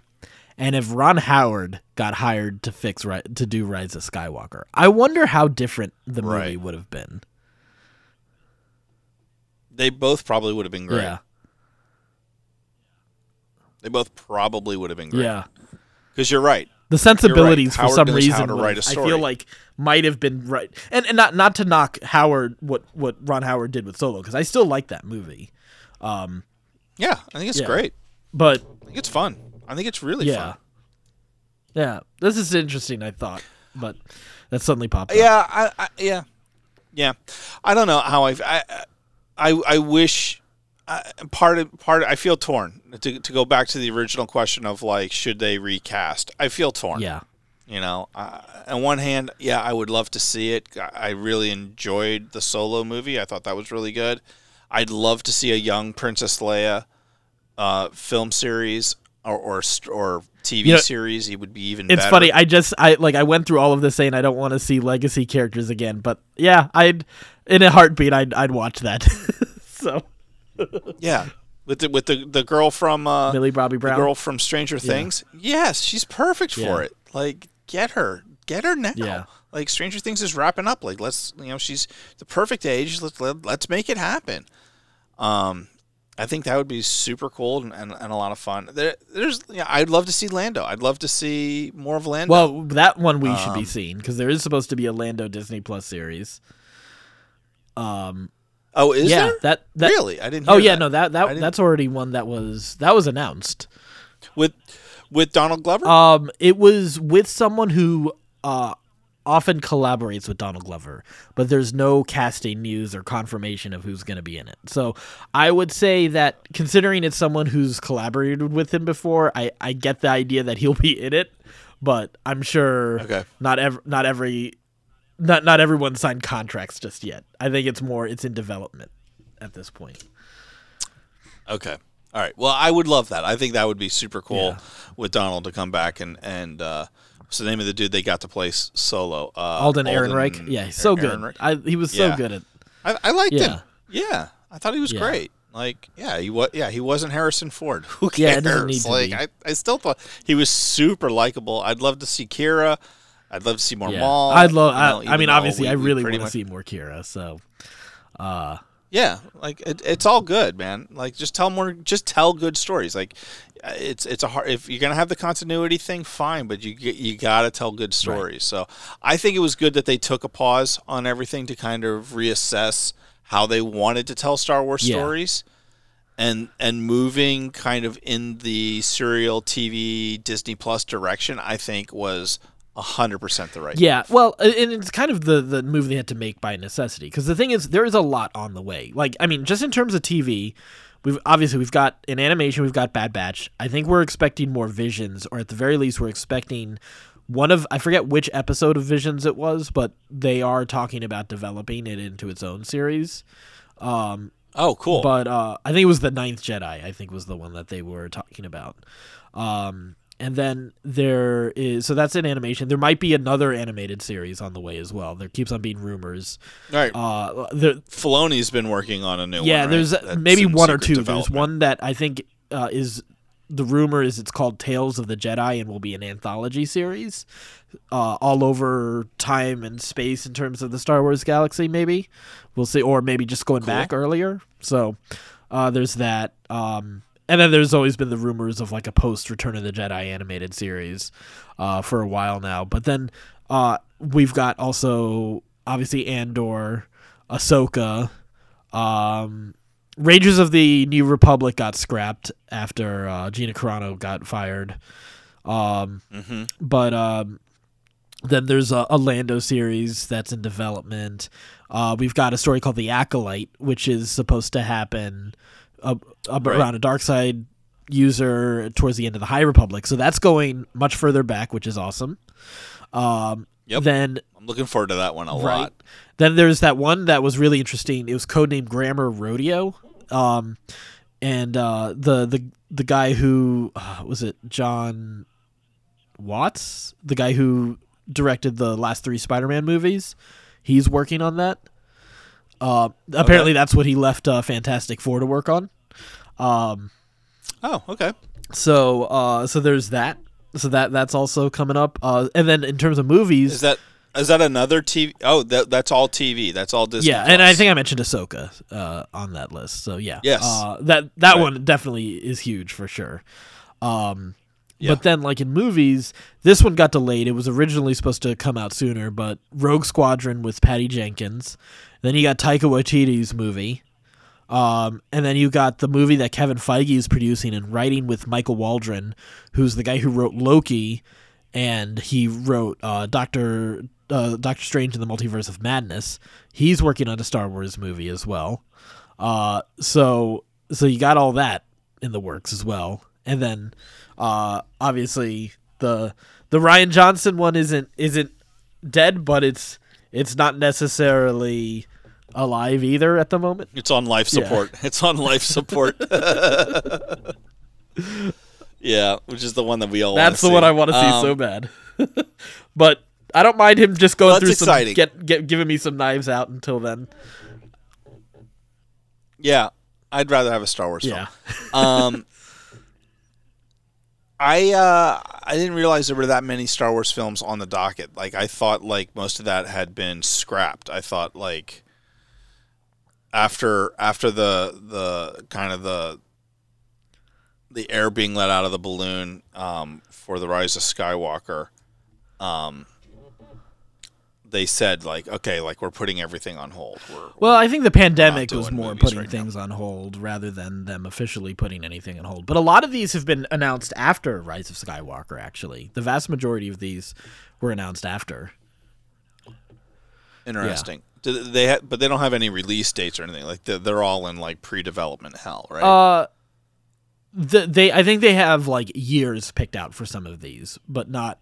and if Ron Howard got hired to fix to do Rise of Skywalker. I wonder how different the movie Right. would have been. they both probably would have been great. Yeah, They both probably would have been great. yeah. Because you're right. The sensibilities for some reason how to would write have- a I feel like might have been right, and and not not to knock Howard what what Ron Howard did with Solo because I still like that movie, um, Yeah, I think it's Yeah. great. but I think it's fun. I think it's really yeah, fun. yeah. This is interesting. I thought, but that suddenly popped. up. Yeah, I, I yeah, yeah. I don't know how I I I, I wish. I, part of part I feel torn to to go back to the original question of like should they recast. I feel torn. yeah. You know, uh, on one hand, yeah, I would love to see it. I I really enjoyed the Solo movie. I thought that was really good. I'd love to see a young Princess Leia uh, film series or or, or TV You know, series. It would be even. It's better. funny. I just I like I went through all of this saying I don't want to see legacy characters again, but yeah, I'd in a heartbeat I'd I'd watch that. so Yeah, with the with the the girl from uh, Millie Bobby the Brown. girl from Stranger Things. Yes, she's perfect for it. Like, get her, get her now. Yeah. Like Stranger Things is wrapping up. Like, let's you know, she's the perfect age. Let's let, let's make it happen. Um, I think that would be super cool and, and, and a lot of fun. There, there's, yeah, I'd love to see Lando. I'd love to see more of Lando. Well, that one we should be Um, seeing because there is supposed to be a Lando Disney Plus series. Um, oh, is yeah, there? that that. really? I didn't. Oh yeah, that. no, that that that's already one that was that was announced. with with Donald Glover. Um, it was with someone who uh often collaborates with Donald Glover, but there's no casting news or confirmation of who's going to be in it. So I would say that considering it's someone who's collaborated with him before, I I get the idea that he'll be in it, but I'm sure Okay. not ev- not every not not everyone signed contracts just yet. I think it's more it's in development at this point. Okay. All right. Well, I would love that. I think that would be super cool Yeah. with Donald to come back and and uh, what's the name of the dude they got to play solo? Uh, Alden Ehrenreich, yeah, he's so good. Ehrenreich. I, he was so Yeah. good at I, I liked Yeah. him. Yeah, I thought he was great. Like, yeah, he was. Yeah, he wasn't Harrison Ford. Who cares? Yeah, it doesn't need to like, be. I, I still thought he was super likable. I'd love to see Qi'ra. I'd love to see more Yeah. Maul. I'd love. you know, I, I mean, obviously, we- I really want to see more Qi'ra. So, uh, Yeah, like it, it's all good, man. Like just tell more, just tell good stories. Like it's it's a hard if you're gonna have the continuity thing, fine, but you get- you gotta tell good stories. So I think it was good that they took a pause on everything to kind of reassess how they wanted to tell Star Wars Yeah. stories, and and moving kind of in the serial TV Disney Plus direction. I think was hundred percent the right. yeah. Well, uh, and it's kind of the the move they had to make by necessity because the thing is, there is a lot on the way. Like, I mean, just in terms of TV. We've obviously we've got in animation we've got Bad Batch. I think we're expecting more visions, or at the very least we're expecting one of I forget which episode of Visions it was, but they are talking about developing it into its own series. Um, Oh, cool. but uh, I think it was the Ninth Jedi. I think was the one that they were talking about. Um, and then there is so that's an animation. There might be another animated series on the way as well. There keeps on being rumors. all right. Uh, there, Filoni's been working on a new one. yeah, right? there's That's maybe one or two. There's one that I think uh, is the rumor is it's called Tales of the Jedi and will be an anthology series, uh, all over time and space in terms of the Star Wars galaxy. Maybe we'll see, or maybe just going Cool. back earlier. So uh, there's that. Um, and then there's always been the rumors of like a post Return of the Jedi animated series uh, for a while now. But then uh, we've got also obviously Andor, Ahsoka. Um, Rangers of the New Republic got scrapped after uh, Gina Carano got fired. Um, Mhm. But um, then there's a, a Lando series that's in development. Uh, we've got a story called The Acolyte, which is supposed to happen uh, Right. around a dark side user towards the end of the High Republic. So that's going much further back, which is awesome. Um, Yep. Then I'm looking forward to that one a Right. lot. then there's that one that was really interesting. It was codenamed Grammar Rodeo. Um, and uh, the the the guy who uh, was it Jon Watts, the guy who directed the last three Spider-Man movies, he's working on that. Uh, apparently, that's what he left uh, Fantastic Four to work on. Um, Oh, okay. so uh, so there's that. So that that's also coming up. Uh, and then in terms of movies, Is that is that another TV? Oh, that, that's all TV. That's all Disney. yeah, and I think I mentioned Ahsoka uh, on that list. So yeah, Yes. uh, that that Right. one definitely is huge for sure. Um, Yeah. But then, like in movies, this one got delayed. It was originally supposed to come out sooner, but Rogue Squadron with Patty Jenkins. Then you got Taika Waititi's movie. Um, and then you got the movie that Kevin Feige is producing and writing with Michael Waldron, who's the guy who wrote Loki, and he wrote uh, Doctor uh, Doctor Strange in the Multiverse of Madness. He's working on a Star Wars movie as well. Uh, so so you got all that in the works as well, and then uh, obviously the the Rian Johnson one isn't isn't dead, but it's it's not necessarily alive either at the moment. It's on life Yeah. support. It's on life support. yeah, which is the one that we all. That's the wanna one. I want to see Um, so bad. but I don't mind him just going Well, through some exciting. get get giving me some knives out until then. Yeah, I'd rather have a Star Wars Yeah. film. Um, I uh, I didn't realize there were that many Star Wars films on the docket. Like I thought, like most of that had been scrapped. I thought like after after the the kind of the the air being let out of the balloon um, for the rise of Skywalker, um, they said like, okay, like we're putting everything on hold. We're, Well, I think the pandemic was more putting right now. things on hold rather than them officially putting anything on hold. But a lot of these have been announced after Rise of Skywalker. Actually, the vast majority of these were announced after. interesting. Do they ha- but they don't have any release dates or anything. Like they're, they're all in like pre-development hell, right? Uh, the, they I think they have like years picked out for some of these, but not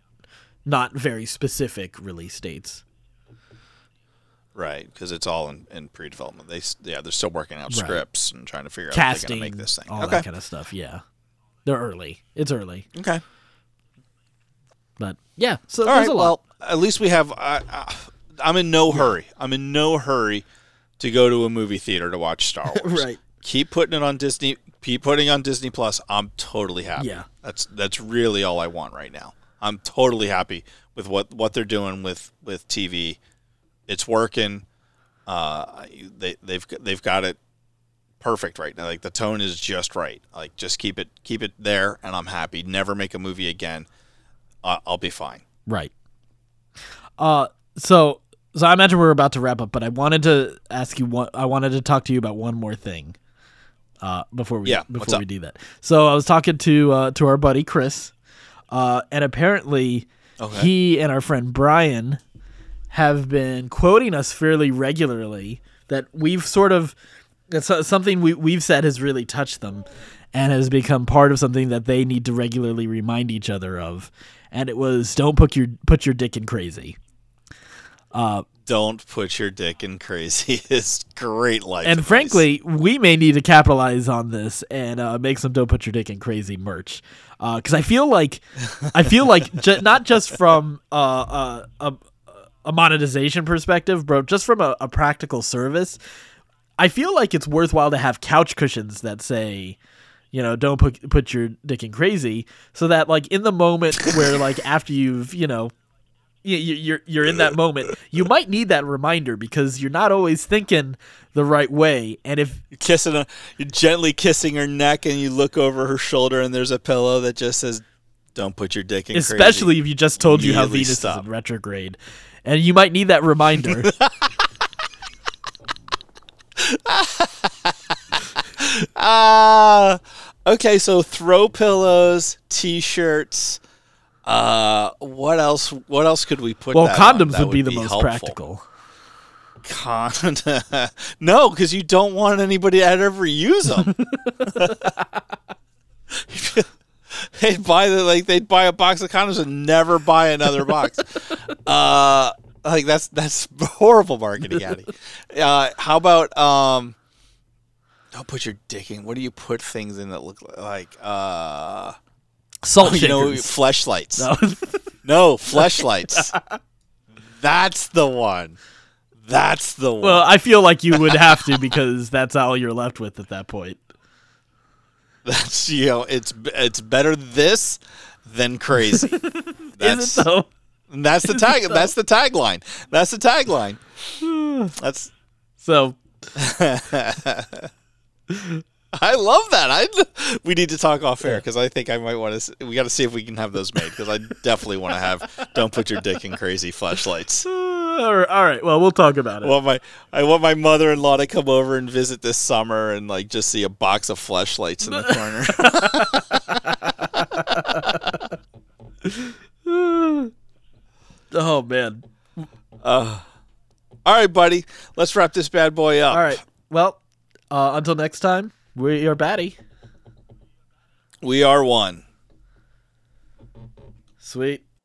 not very specific release dates. right, because it's all in, in pre-development. They yeah, they're still working out Right. scripts and trying to figure out they're Casting, going to make this thing. all okay, that kind of stuff. Yeah, they're early. It's early, okay. but yeah. So All there's right. a lot. Well, at least we have. Uh, uh, I'm in no hurry. I'm in no hurry to go to a movie theater to watch Star Wars. Right. Keep putting it on Disney. Keep putting it on Disney Plus. I'm totally happy. Yeah. That's that's really all I want right now. I'm totally happy with what what they're doing with with TV. It's working. Uh, they they've they've got it perfect right now. Like the tone is just right. Like just keep it keep it there, and I'm happy. Never make a movie again. Uh, I'll be fine. Right. Uh so so I imagine we're about to wrap up, but I wanted to ask you one I wanted to talk to you about one more thing. Uh before we Yeah, before we do that. So I was talking to uh to our buddy Chris. Uh and apparently Okay. he and our friend Brian have been quoting us fairly regularly that we've sort of it's something we, we've said has really touched them and has become part of something that they need to regularly remind each other of and it was don't put your put your dick in crazy don't put your dick in crazy is great life and advice. frankly we may need to capitalize on this and uh, make some don't put your dick in crazy merch because i feel like i feel like ju- not just from uh, uh, a, a monetization perspective bro just from a, a practical service i feel like it's worthwhile to have couch cushions that say you know don't put put your dick in crazy so that like in the moment where like after you've you know y- y- you're you're in that moment you might need that reminder because you're not always thinking the right way and if you're kissing her, you're gently kissing her neck, and you look over her shoulder, and there's a pillow that just says, "Don't put your dick in crazy." especially if you just told you how Venus stop. is in retrograde and you might need that reminder Ah, okay. So throw pillows, t-shirts. Uh, what else? What else could we put? well condoms that would be the most helpful? practical Con- no, because you don't want anybody to ever use them. they'd buy the like they'd buy a box of condoms and never buy another box. uh, like that's that's horrible marketing, Addy. Uh, how about um? Don't put your dick in. What do you put things in that look like? uh, salt you know, fleshlights. No. No, fleshlights. that's the one. That's the one. well i feel like you would have to because that's all you're left with at that point That's you know, it's it's better this than crazy. That's is it though that's the tag. That's the tagline. That's the tagline. That's so I love that. I we need to talk off air because I think I might want to. We got to see if we can have those made because I definitely want to have. Don't put your dick in crazy flashlights. uh, all right, well we'll talk about I it want my I want my mother in law to come over and visit this summer and like just see a box of flashlights in the corner. oh man All right, buddy. Let's wrap this bad boy up. all right well uh, until next time we are batty We are one. sweet